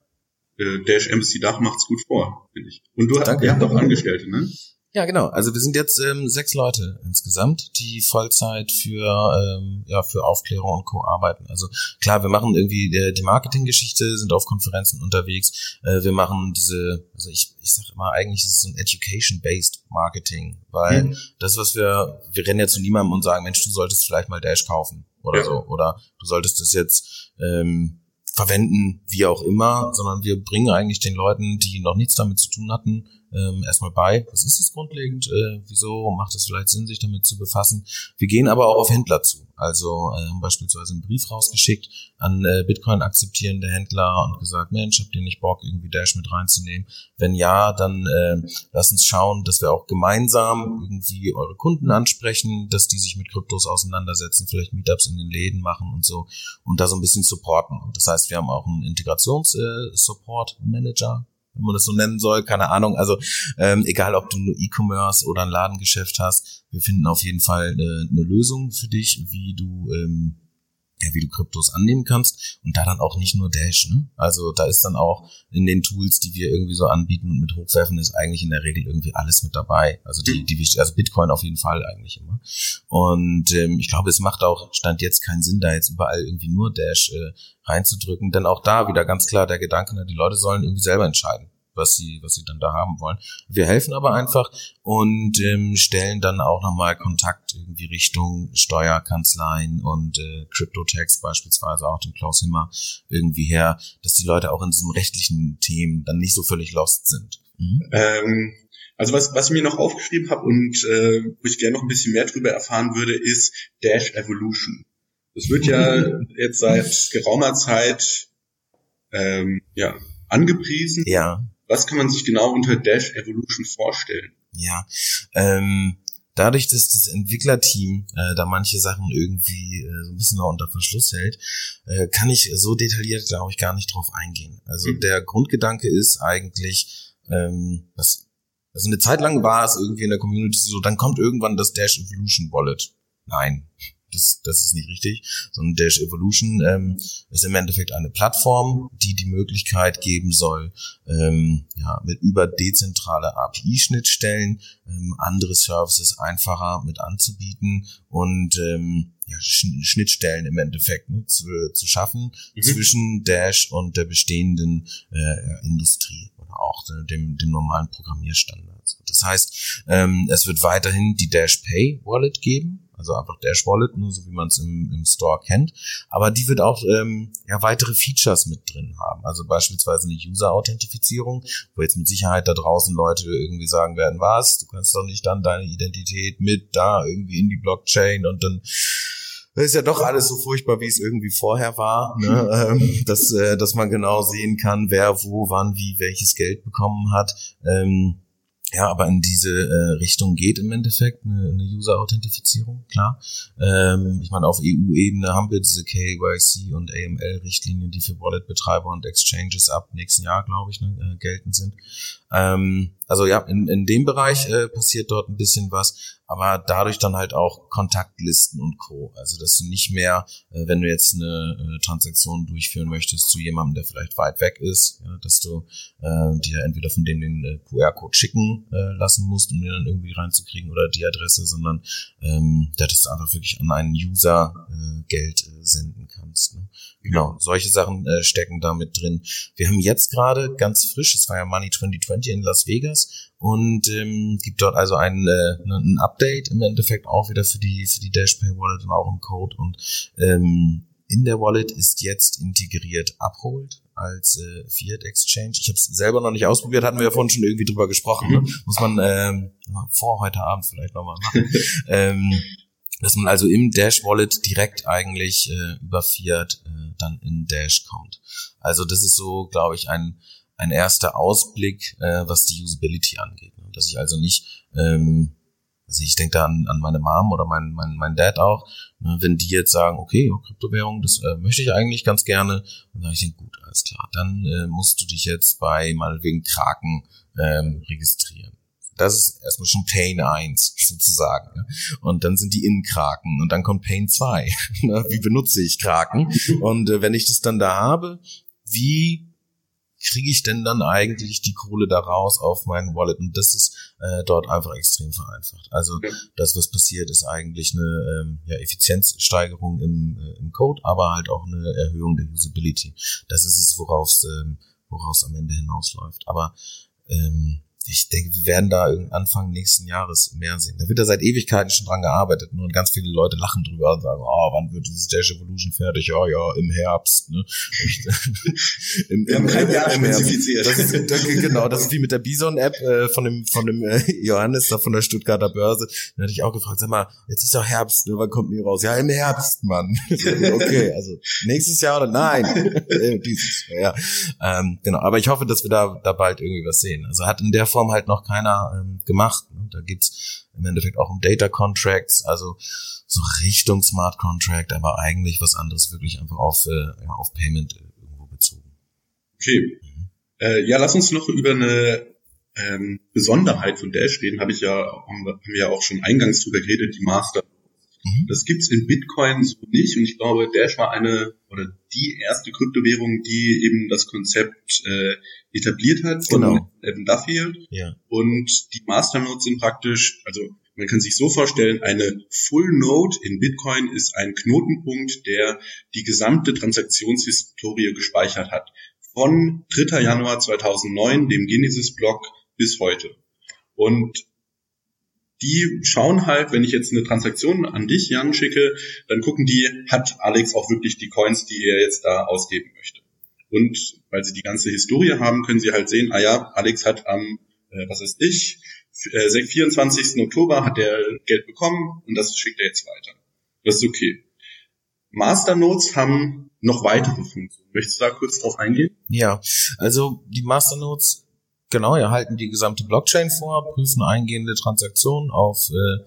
Speaker 3: äh, Dash Embassy Dach macht's gut vor, finde ich. Und du hast, ihr habt auch Angestellte, ne?
Speaker 4: Ja, genau. Also wir sind jetzt ähm, sechs Leute insgesamt, die Vollzeit für ähm, ja für Aufklärung und Co arbeiten. Also klar, wir machen irgendwie die, die Marketinggeschichte, sind auf Konferenzen unterwegs. Äh, wir machen diese, also ich ich sage immer, eigentlich ist es so ein Education-based Marketing, weil mhm. das, was wir, wir rennen ja zu niemandem und sagen, Mensch, du solltest vielleicht mal Dash kaufen oder ja. so, oder du solltest das jetzt ähm, verwenden, wie auch immer, sondern wir bringen eigentlich den Leuten, die noch nichts damit zu tun hatten, ähm, erstmal bei, was ist das grundlegend, äh, wieso macht es vielleicht Sinn, sich damit zu befassen. Wir gehen aber auch auf Händler zu. Also äh, beispielsweise einen Brief rausgeschickt an äh, Bitcoin akzeptierende Händler und gesagt, Mensch, habt ihr nicht Bock, irgendwie Dash mit reinzunehmen? Wenn ja, dann äh, lasst uns schauen, dass wir auch gemeinsam irgendwie eure Kunden ansprechen, dass die sich mit Kryptos auseinandersetzen, vielleicht Meetups in den Läden machen und so und da so ein bisschen supporten. Das heißt, wir haben auch einen Integrations-Support-Manager, wenn man das so nennen soll, keine Ahnung. Also ähm, egal, ob du nur E-Commerce oder ein Ladengeschäft hast, wir finden auf jeden Fall eine, eine Lösung für dich, wie du ähm, ja, wie du Kryptos annehmen kannst und da dann auch nicht nur Dash. Ne? Also da ist dann auch in den Tools, die wir irgendwie so anbieten und mit hochwerfen, ist eigentlich in der Regel irgendwie alles mit dabei. Also die, die wichtig, also Bitcoin auf jeden Fall eigentlich immer. Und ähm, ich glaube, es macht auch stand jetzt keinen Sinn, da jetzt überall irgendwie nur Dash äh, reinzudrücken, denn auch da wieder ganz klar der Gedanke, ne, die Leute sollen irgendwie selber entscheiden was sie, was sie dann da haben wollen. Wir helfen aber einfach und ähm, stellen dann auch nochmal Kontakt irgendwie Richtung Steuerkanzleien und äh, Crypto-Tax beispielsweise auch den Klaus Himmer irgendwie her, dass die Leute auch in diesen rechtlichen Themen dann nicht so völlig lost sind.
Speaker 3: Mhm. Ähm, also was, was ich mir noch aufgeschrieben habe und äh, wo ich gerne noch ein bisschen mehr drüber erfahren würde, ist Dash Evolution. Das wird ja jetzt seit geraumer Zeit ähm, ja, angepriesen.
Speaker 4: Ja.
Speaker 3: Was kann man sich genau unter Dash Evolution vorstellen?
Speaker 4: Ja, ähm, dadurch, dass das Entwicklerteam äh, da manche Sachen irgendwie äh, so ein bisschen noch unter Verschluss hält, äh, kann ich so detailliert, glaube ich, gar nicht drauf eingehen. Also mhm. der Grundgedanke ist eigentlich, ähm, dass, also eine Zeit lang war es irgendwie in der Community so, dann kommt irgendwann das Dash Evolution Wallet. Nein, das, das ist nicht richtig, sondern Dash Evolution ähm, ist im Endeffekt eine Plattform, die die Möglichkeit geben soll, ähm, ja, mit über dezentrale API-Schnittstellen ähm, andere Services einfacher mit anzubieten und ähm, ja, Schnittstellen im Endeffekt ne, zu, zu schaffen mhm. zwischen Dash und der bestehenden äh, Industrie oder auch äh, dem, dem normalen Programmierstandards. Das heißt, ähm, es wird weiterhin die Dash Pay Wallet geben, also einfach Dash Wallet, nur so wie man es im, im Store kennt. Aber die wird auch ähm, ja, weitere Features mit drin haben. Also beispielsweise eine User-Authentifizierung, wo jetzt mit Sicherheit da draußen Leute irgendwie sagen werden, was, du kannst doch nicht dann deine Identität mit da irgendwie in die Blockchain und dann das ist ja doch alles so furchtbar, wie es irgendwie vorher war, ne? ähm, dass, äh, dass man genau sehen kann, wer wo, wann, wie welches Geld bekommen hat. Ähm, ja, aber in diese äh, Richtung geht im Endeffekt eine, eine User-Authentifizierung, klar. Ähm, ich meine, auf EU-Ebene haben wir diese KYC und AML-Richtlinien, die für Wallet-Betreiber und Exchanges ab nächsten Jahr, glaube ich, ne, äh, geltend sind. Ähm, also ja, in, in dem Bereich äh, passiert dort ein bisschen was, aber dadurch dann halt auch Kontaktlisten und Co. Also dass du nicht mehr, äh, wenn du jetzt eine äh, Transaktion durchführen möchtest zu jemandem, der vielleicht weit weg ist, ja, dass du äh, dir entweder von dem den äh, QR-Code schicken äh, lassen musst, um den dann irgendwie reinzukriegen oder die Adresse, sondern ähm, dass du einfach wirklich an einen User äh, Geld äh, senden kannst. Ne? Genau, solche Sachen äh, stecken da mit drin. Wir haben jetzt gerade ganz frisch, es war ja Money 2020 in Las Vegas und ähm, gibt dort also ein, äh, ein Update im Endeffekt auch wieder für die für die Dashpay Wallet und auch im Code und ähm, in der Wallet ist jetzt integriert Uphold als äh, Fiat Exchange. Ich habe es selber noch nicht ausprobiert, hatten wir ja vorhin schon irgendwie drüber gesprochen. Ne? Muss man ähm, vor heute Abend vielleicht nochmal machen. ähm, dass man also im Dash Wallet direkt eigentlich äh, über Fiat äh, dann in Dash kommt. Also das ist so, glaube ich, ein ein erster Ausblick, äh, was die Usability angeht. Ne? Dass ich also nicht, ähm, also ich denke da an, an meine Mom oder mein, mein, mein Dad auch, ne? wenn die jetzt sagen, okay, ja, Kryptowährung, das äh, möchte ich eigentlich ganz gerne, dann sage ich denen, gut, alles klar, dann äh, musst du dich jetzt bei meinetwegen Kraken ähm, registrieren. Das ist erstmal schon Pain 1 sozusagen. Ne? Und dann sind die in Kraken und dann kommt Pain 2. Ne? wie benutze ich Kraken? Und äh, wenn ich das dann da habe, wie kriege ich denn dann eigentlich die Kohle da raus auf meinen Wallet? Und das ist äh, dort einfach extrem vereinfacht. Also das, was passiert, ist eigentlich eine ähm, ja, Effizienzsteigerung im, äh, im Code, aber halt auch eine Erhöhung der Usability. Das ist es, worauf ähm, woraus am Ende hinausläuft. Aber ähm, ich denke, wir werden da Anfang nächsten Jahres mehr sehen. Da wird ja seit Ewigkeiten schon dran gearbeitet und ganz viele Leute lachen drüber und sagen, oh, wann wird dieses Dash Evolution fertig? Ja, ja, im Herbst. Ne?
Speaker 3: Im, kein Jahr im Herbst.
Speaker 4: Das ist, das, genau, das ist wie mit der Bison-App äh, von dem, von dem äh, Johannes da von der Stuttgarter Börse. Da hatte ich auch gefragt, sag mal, jetzt ist doch Herbst, ne? wann kommt die raus? Ja, im Herbst, Mann. okay, also nächstes Jahr oder nein? Äh, dieses Jahr, ja. Ähm, genau, aber ich hoffe, dass wir da, da bald irgendwie was sehen. Also hat in der Form halt noch keiner ähm, gemacht. Ne? Da geht's im Endeffekt auch um Data Contracts, also so Richtung Smart Contract, aber eigentlich was anderes wirklich einfach auf, äh, auf Payment irgendwo bezogen.
Speaker 3: Okay. Mhm. Äh, ja, lass uns noch über eine ähm, Besonderheit von Dash reden, habe ich ja, haben wir ja auch schon eingangs drüber geredet, die Master. Mhm. Das gibt's in Bitcoin so nicht und ich glaube, Dash war eine oder die erste Kryptowährung, die eben das Konzept äh, etabliert hat von genau. Evan Duffield. Ja. Und die Masternodes sind praktisch, also man kann sich so vorstellen, eine Full Node in Bitcoin ist ein Knotenpunkt, der die gesamte Transaktionshistorie gespeichert hat. Von 3. Januar 2009, dem Genesis-Block, bis heute. Und die schauen halt, wenn ich jetzt eine Transaktion an dich, Jan, schicke, dann gucken die, hat Alex auch wirklich die Coins, die er jetzt da ausgeben möchte. Und weil sie die ganze Historie haben, können sie halt sehen, ah ja, Alex hat am, äh, was ist ich, äh, 24. Oktober hat er Geld bekommen und das schickt er jetzt weiter. Das ist okay. Masternodes haben noch weitere Funktionen. Möchtest du da kurz drauf eingehen?
Speaker 4: Ja, also die Masternodes Genau, erhalten die gesamte Blockchain vor, prüfen eingehende Transaktionen auf äh,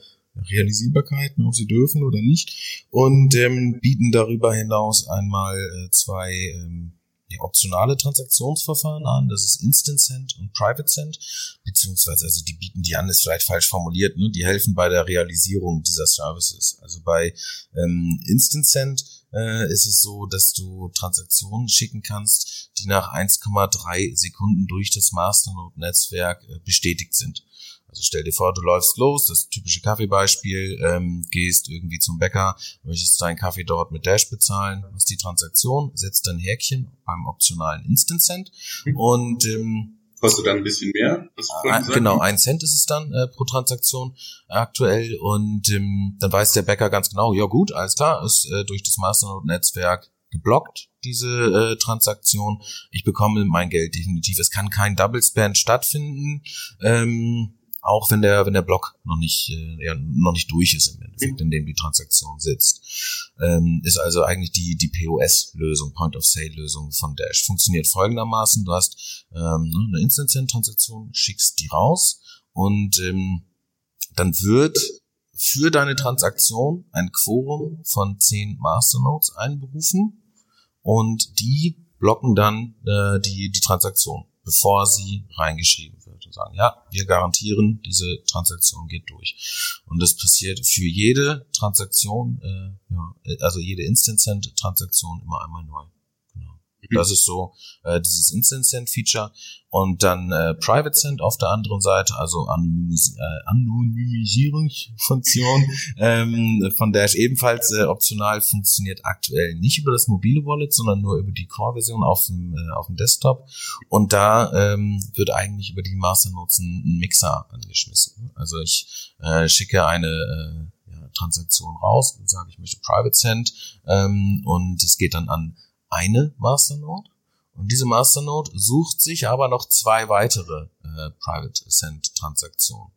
Speaker 4: Realisierbarkeiten, ob sie dürfen oder nicht, und ähm, bieten darüber hinaus einmal äh, zwei ähm, optionale Transaktionsverfahren an. Das ist Instant Send und Private Send, beziehungsweise also die bieten die an, ist vielleicht falsch formuliert, ne? die helfen bei der Realisierung dieser Services. Also bei ähm, Instant Send äh, ist es so, dass du Transaktionen schicken kannst, die nach 1,3 Sekunden durch das Masternode-Netzwerk äh, bestätigt sind. Also stell dir vor, du läufst los, das typische Kaffeebeispiel, ähm, gehst irgendwie zum Bäcker, möchtest deinen Kaffee dort mit Dash bezahlen, machst die Transaktion, setzt dein Häkchen beim optionalen Instant Cent und ähm,
Speaker 3: Kostet dann ein bisschen mehr?
Speaker 4: Ein, genau, ein Cent ist es dann äh, pro Transaktion aktuell und ähm, dann weiß der Bäcker ganz genau, ja gut, alles klar, ist äh, durch das Masternode-Netzwerk geblockt, diese äh, Transaktion. Ich bekomme mein Geld definitiv. Es kann kein Double Spend stattfinden. Ähm, auch wenn der wenn der Block noch nicht äh, ja, noch nicht durch ist im Endeffekt, in dem die Transaktion sitzt, ähm, ist also eigentlich die die POS-Lösung, Point of Sale-Lösung von Dash. Funktioniert folgendermaßen: Du hast ähm, ne, eine Instant-Transaktion, schickst die raus und ähm, dann wird für deine Transaktion ein Quorum von zehn Masternodes einberufen und die blocken dann äh, die die Transaktion, bevor sie reingeschrieben und sagen, ja, wir garantieren, diese Transaktion geht durch. Und das passiert für jede Transaktion, äh, ja, also jede Instant-Transaktion immer einmal neu. Mhm. Das ist so äh, dieses Instant Send Feature und dann äh, Private Send auf der anderen Seite, also Anonymis äh, Anonymisierungsfunktion ähm, von Dash ebenfalls äh, optional funktioniert aktuell nicht über das mobile Wallet, sondern nur über die Core-Version auf dem äh, auf dem Desktop und da ähm, wird eigentlich über die Masternodes ein, ein Mixer angeschmissen. Also ich äh, schicke eine äh, Transaktion raus und sage, ich möchte Private Send ähm, und es geht dann an eine Masternode und diese Masternode sucht sich aber noch zwei weitere äh, Private Ascent Transaktionen.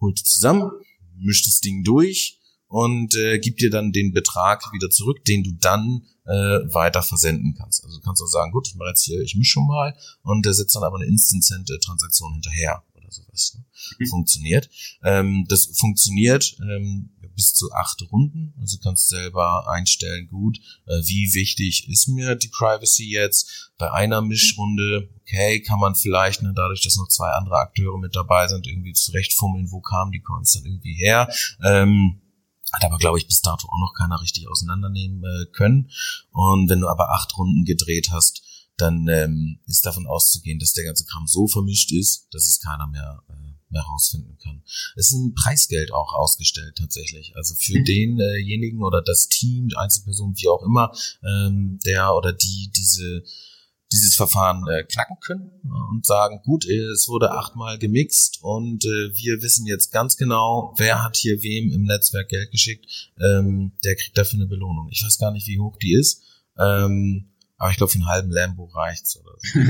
Speaker 4: Holt die zusammen, mischt das Ding durch und äh, gibt dir dann den Betrag wieder zurück, den du dann äh, weiter versenden kannst. Also du kannst auch sagen, gut, ich mache jetzt hier, ich mische schon mal und der setzt dann aber eine Instant-Transaktion hinterher oder sowas. Ne? Mhm. Funktioniert. Ähm, das funktioniert ähm, bis zu acht Runden. Also kannst selber einstellen, gut, äh, wie wichtig ist mir die Privacy jetzt. Bei einer Mischrunde, okay, kann man vielleicht, ne, dadurch, dass noch zwei andere Akteure mit dabei sind, irgendwie zurechtfummeln, wo kamen die Coins dann irgendwie her. Ähm, hat aber, glaube ich, bis dato auch noch keiner richtig auseinandernehmen äh, können. Und wenn du aber acht Runden gedreht hast, dann ähm, ist davon auszugehen, dass der ganze Kram so vermischt ist, dass es keiner mehr äh, mehr rausfinden kann. Es ist ein Preisgeld auch ausgestellt tatsächlich. Also für mhm. denjenigen oder das Team, die Einzelperson, wie auch immer, ähm, der oder die diese dieses Verfahren äh, knacken können und sagen, gut, es wurde achtmal gemixt und äh, wir wissen jetzt ganz genau, wer hat hier wem im Netzwerk Geld geschickt, ähm, der kriegt dafür eine Belohnung. Ich weiß gar nicht, wie hoch die ist, ähm, aber ich glaube, für einen halben Lambo reicht's oder so.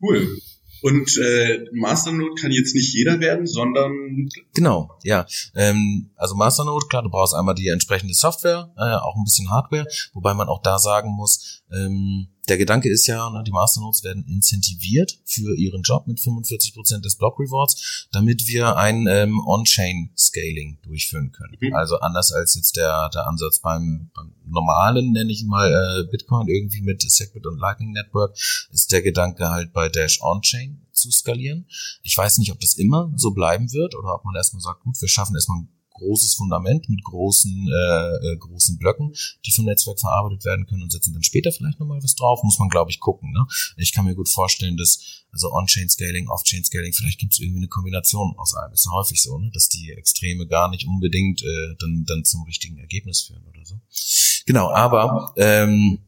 Speaker 3: cool. Und äh, Masternode kann jetzt nicht jeder werden, sondern
Speaker 4: genau, ja. Ähm, also Masternode, klar, du brauchst einmal die entsprechende Software, äh, auch ein bisschen Hardware, wobei man auch da sagen muss, ähm, der Gedanke ist ja, ne, die Masternodes werden incentiviert für ihren Job mit 45 Prozent des Block Rewards, damit wir ein ähm, On-Chain-Scaling durchführen können. Mhm. Also anders als jetzt der, der Ansatz beim, beim normalen, nenne ich mal, äh, Bitcoin irgendwie mit Segwit und Lightning Network, ist der Gedanke halt bei Dash On-Chain zu skalieren. Ich weiß nicht, ob das immer so bleiben wird oder ob man erstmal sagt, gut, wir schaffen erstmal großes Fundament mit großen, äh, äh, großen Blöcken, die vom Netzwerk verarbeitet werden können und setzen dann später vielleicht nochmal was drauf. Muss man, glaube ich, gucken. Ne? Ich kann mir gut vorstellen, dass also On-Chain-Scaling, Off-Chain-Scaling, vielleicht gibt es irgendwie eine Kombination aus allem. Ist ja häufig so, ne? dass die Extreme gar nicht unbedingt äh, dann, dann zum richtigen Ergebnis führen oder so. Genau, aber ähm,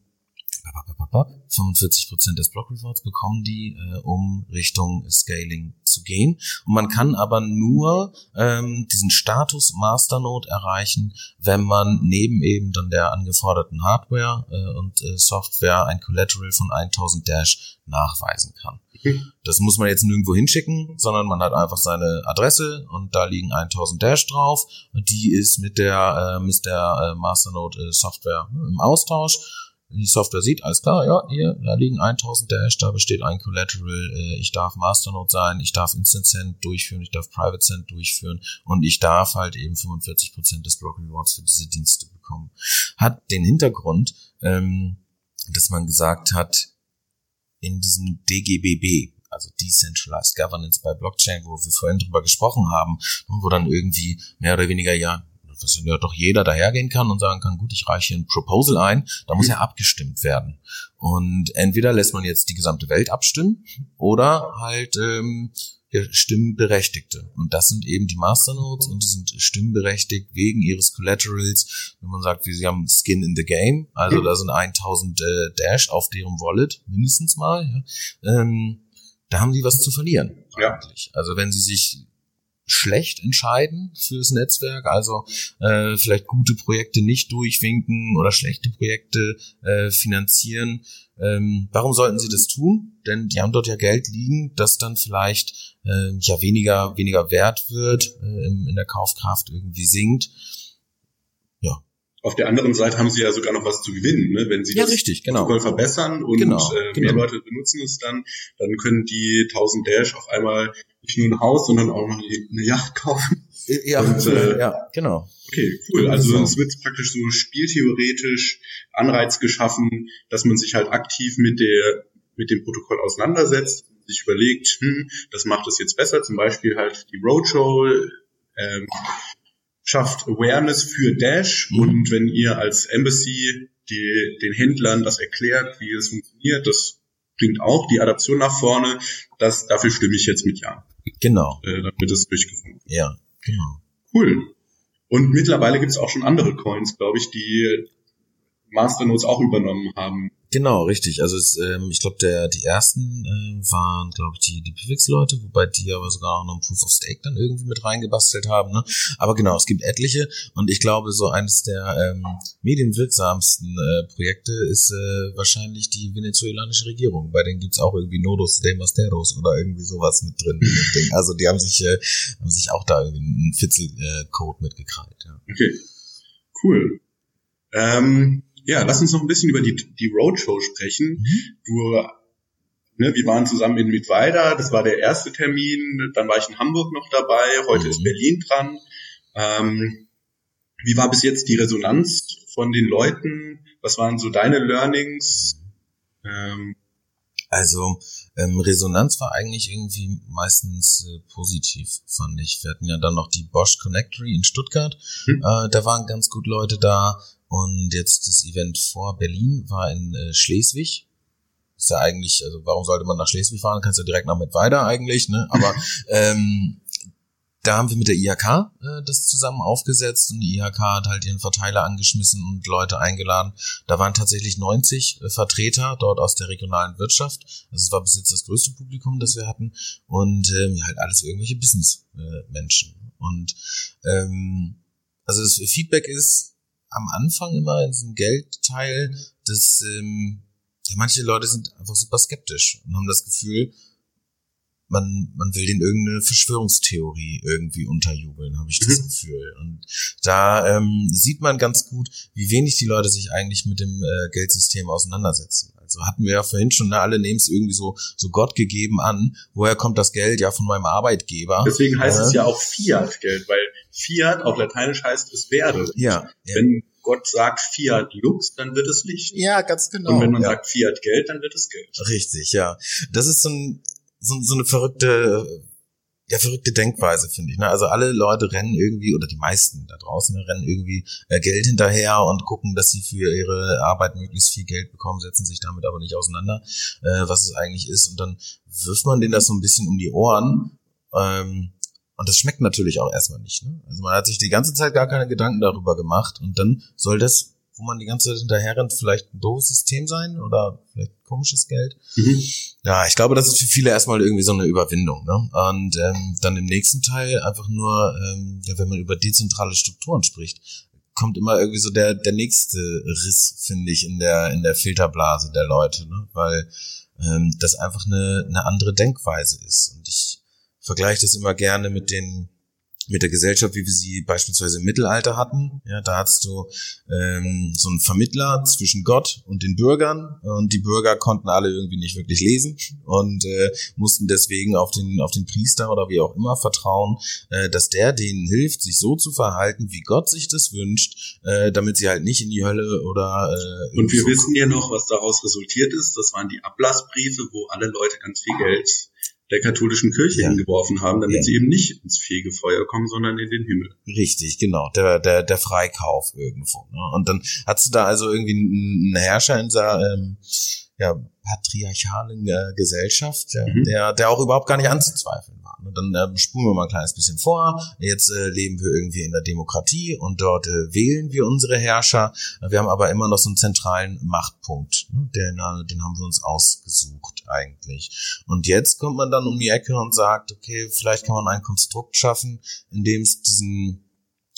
Speaker 4: 45% des Block Rewards bekommen die, äh, um Richtung Scaling zu gehen. Und man kann aber nur ähm, diesen Status Masternode erreichen, wenn man neben eben dann der angeforderten Hardware äh, und äh, Software ein Collateral von 1000 Dash nachweisen kann. Das muss man jetzt nirgendwo hinschicken, sondern man hat einfach seine Adresse und da liegen 1000 Dash drauf. Und die ist mit der, äh, mit der äh, Masternode äh, Software im Austausch die Software sieht, alles klar, ja, hier, da liegen 1000 Dash, da besteht ein Collateral, äh, ich darf Masternode sein, ich darf Instant Send durchführen, ich darf Private Send durchführen und ich darf halt eben 45% des Block Rewards für diese Dienste bekommen. Hat den Hintergrund, ähm, dass man gesagt hat, in diesem DGBB, also Decentralized Governance by Blockchain, wo wir vorhin drüber gesprochen haben, wo dann irgendwie mehr oder weniger ja dass ja doch jeder dahergehen kann und sagen kann, gut, ich reiche ein Proposal ein, da muss ja abgestimmt werden. Und entweder lässt man jetzt die gesamte Welt abstimmen oder halt ähm, ja, Stimmberechtigte. Und das sind eben die Masternodes und die sind stimmberechtigt wegen ihres Collaterals. Wenn man sagt, wie sie haben Skin in the Game, also da sind 1000 äh, Dash auf deren Wallet, mindestens mal, ja, ähm, da haben sie was zu verlieren.
Speaker 3: Ja.
Speaker 4: Eigentlich. Also wenn sie sich schlecht entscheiden fürs Netzwerk, also äh, vielleicht gute Projekte nicht durchwinken oder schlechte Projekte äh, finanzieren. Ähm, warum sollten sie das tun? Denn die haben dort ja Geld liegen, das dann vielleicht äh, ja weniger weniger wert wird, äh, in der Kaufkraft irgendwie sinkt.
Speaker 3: Auf der anderen Seite haben sie ja sogar noch was zu gewinnen, ne? wenn sie
Speaker 4: ja,
Speaker 3: das
Speaker 4: richtig, genau.
Speaker 3: Protokoll verbessern und
Speaker 4: Genau,
Speaker 3: äh,
Speaker 4: genau.
Speaker 3: mehr Leute benutzen es dann, dann können die 1000 Dash auf einmal nicht nur ein Haus, sondern auch noch eine Yacht kaufen.
Speaker 4: Ja,
Speaker 3: Und, äh,
Speaker 4: ja, genau.
Speaker 3: Okay, cool. Also
Speaker 4: So.
Speaker 3: es wird praktisch so spieltheoretisch Anreiz geschaffen, dass man sich halt aktiv mit der mit dem Protokoll auseinandersetzt, sich überlegt, hm, das macht es jetzt besser. Zum Beispiel halt die Roadshow ähm, schafft Awareness für Dash
Speaker 4: Mhm.
Speaker 3: und wenn ihr als Embassy die, den Händlern das erklärt, wie es funktioniert, das bringt auch die Adaption nach vorne. Das, dafür stimme ich jetzt mit Ja.
Speaker 4: Genau.
Speaker 3: Äh, damit es durchgeführt
Speaker 4: Ja, genau.
Speaker 3: Cool. Und mittlerweile gibt es auch schon andere Coins, glaube ich, die Masternodes auch übernommen haben.
Speaker 4: Genau, richtig. Also es, ähm, ich glaube, der die ersten äh, waren, glaube ich, die die Pivix-Leute, wobei die aber sogar auch noch ein Proof of Stake dann irgendwie mit reingebastelt haben. Ne? Aber genau, es gibt etliche und ich glaube, so eines der ähm, medienwirksamsten äh, Projekte ist äh, wahrscheinlich die venezuelanische Regierung. Bei denen gibt's auch irgendwie Nodos de Masteros oder irgendwie sowas mit drin. Ding. Also die haben sich äh, haben sich auch da irgendwie einen Fitzel-Code mitgekrallt. Ja.
Speaker 3: Okay. Cool. Ähm, ja, lass uns noch ein bisschen über die, die Roadshow sprechen. Du, ne, wir waren zusammen in Mittweida, das war der erste Termin, dann war ich in Hamburg noch dabei, heute
Speaker 4: Mhm.
Speaker 3: ist Berlin dran. Ähm, wie war bis jetzt die Resonanz von den Leuten? Was waren so deine Learnings? Ähm,
Speaker 4: Also ähm, Resonanz war eigentlich irgendwie meistens äh, positiv, fand ich. Wir hatten ja dann noch die Bosch Connectory in Stuttgart.
Speaker 3: Hm.
Speaker 4: Äh, da waren ganz gut Leute da. Und jetzt das Event vor Berlin war in äh, Schleswig. Ist ja eigentlich, also warum sollte man nach Schleswig fahren? Kannst ja direkt nach weiter eigentlich, ne? Aber ähm, da haben wir mit der IHK äh, das zusammen aufgesetzt und die IHK hat halt ihren Verteiler angeschmissen und Leute eingeladen. Da waren tatsächlich 90 äh, Vertreter dort aus der regionalen Wirtschaft. Also es war bis jetzt das größte Publikum, das wir hatten und ähm, halt alles irgendwelche Business-Menschen. und ähm, also das Feedback ist am Anfang immer in diesem Geldteil, dass ähm, ja, manche Leute sind einfach super skeptisch und haben das Gefühl, man, man will den irgendeine Verschwörungstheorie irgendwie unterjubeln, habe ich das
Speaker 3: Mhm.
Speaker 4: Gefühl. Und da ähm, sieht man ganz gut, wie wenig die Leute sich eigentlich mit dem äh, Geldsystem auseinandersetzen. Also hatten wir ja vorhin schon, ne, alle nehmen es irgendwie so, so Gott gegeben an. Woher kommt das Geld? Ja, von meinem Arbeitgeber.
Speaker 3: deswegen heißt
Speaker 4: Ja.
Speaker 3: es ja auch Fiat-Geld, weil Fiat auf Lateinisch heißt es werde.
Speaker 4: Ja, ja.
Speaker 3: Wenn Gott sagt Fiat Lux, dann wird es Licht.
Speaker 4: ja ganz genau.
Speaker 3: Und wenn man
Speaker 4: ja.
Speaker 3: sagt Fiat Geld, dann wird es Geld.
Speaker 4: Richtig, ja. Das ist so, ein, so, so eine verrückte ja, verrückte Denkweise, finde ich. Ne? Also alle Leute rennen irgendwie, oder die meisten da draußen rennen irgendwie äh, Geld hinterher und gucken, dass sie für ihre Arbeit möglichst viel Geld bekommen, setzen sich damit aber nicht auseinander, äh, was es eigentlich ist. Und dann wirft man denen das so ein bisschen um die Ohren. Ähm, und das schmeckt natürlich auch erstmal nicht. Ne? Also man hat sich die ganze Zeit gar keine Gedanken darüber gemacht und dann soll das wo man die ganze Zeit hinterher rennt, vielleicht ein doofes System sein oder vielleicht komisches Geld. Mhm. Ja, ich glaube, das ist für viele erstmal irgendwie so eine Überwindung. Ne? Und ähm, dann im nächsten Teil einfach nur, ähm, ja, wenn man über dezentrale Strukturen spricht, kommt immer irgendwie so der der nächste Riss, finde ich, in der in der Filterblase der Leute, ne? weil ähm, das einfach eine eine andere Denkweise ist. Und ich vergleiche das immer gerne mit den mit der Gesellschaft, wie wir sie beispielsweise im Mittelalter hatten. Ja, da hattest du ähm, so einen Vermittler zwischen Gott und den Bürgern und die Bürger konnten alle irgendwie nicht wirklich lesen und äh, mussten deswegen auf den auf den Priester oder wie auch immer vertrauen, äh, dass der denen hilft, sich so zu verhalten, wie Gott sich das wünscht, äh, damit sie halt nicht in die Hölle oder
Speaker 3: äh, und wir wissen ja noch, was daraus resultiert ist. Das waren die Ablassbriefe, wo alle Leute ganz viel Geld der katholischen Kirche ja. hingeworfen haben, damit ja. sie eben nicht ins Fegefeuer kommen, sondern in den Himmel.
Speaker 4: Richtig, genau, der, der, der Freikauf irgendwo. Ne? Und dann hast du da also irgendwie einen Herrscher in ähm, ja, patriarchalen äh, Gesellschaft, ja, mhm. der, der auch überhaupt gar nicht anzuzweifeln war. Und dann äh, spulen wir mal ein kleines bisschen vor. Jetzt äh, leben wir irgendwie in der Demokratie und dort äh, wählen wir unsere Herrscher. Wir haben aber immer noch so einen zentralen Machtpunkt. Ne? Den, äh, den haben wir uns ausgesucht eigentlich. Und jetzt kommt man dann um die Ecke und sagt, okay, vielleicht kann man ein Konstrukt schaffen, in dem es diesen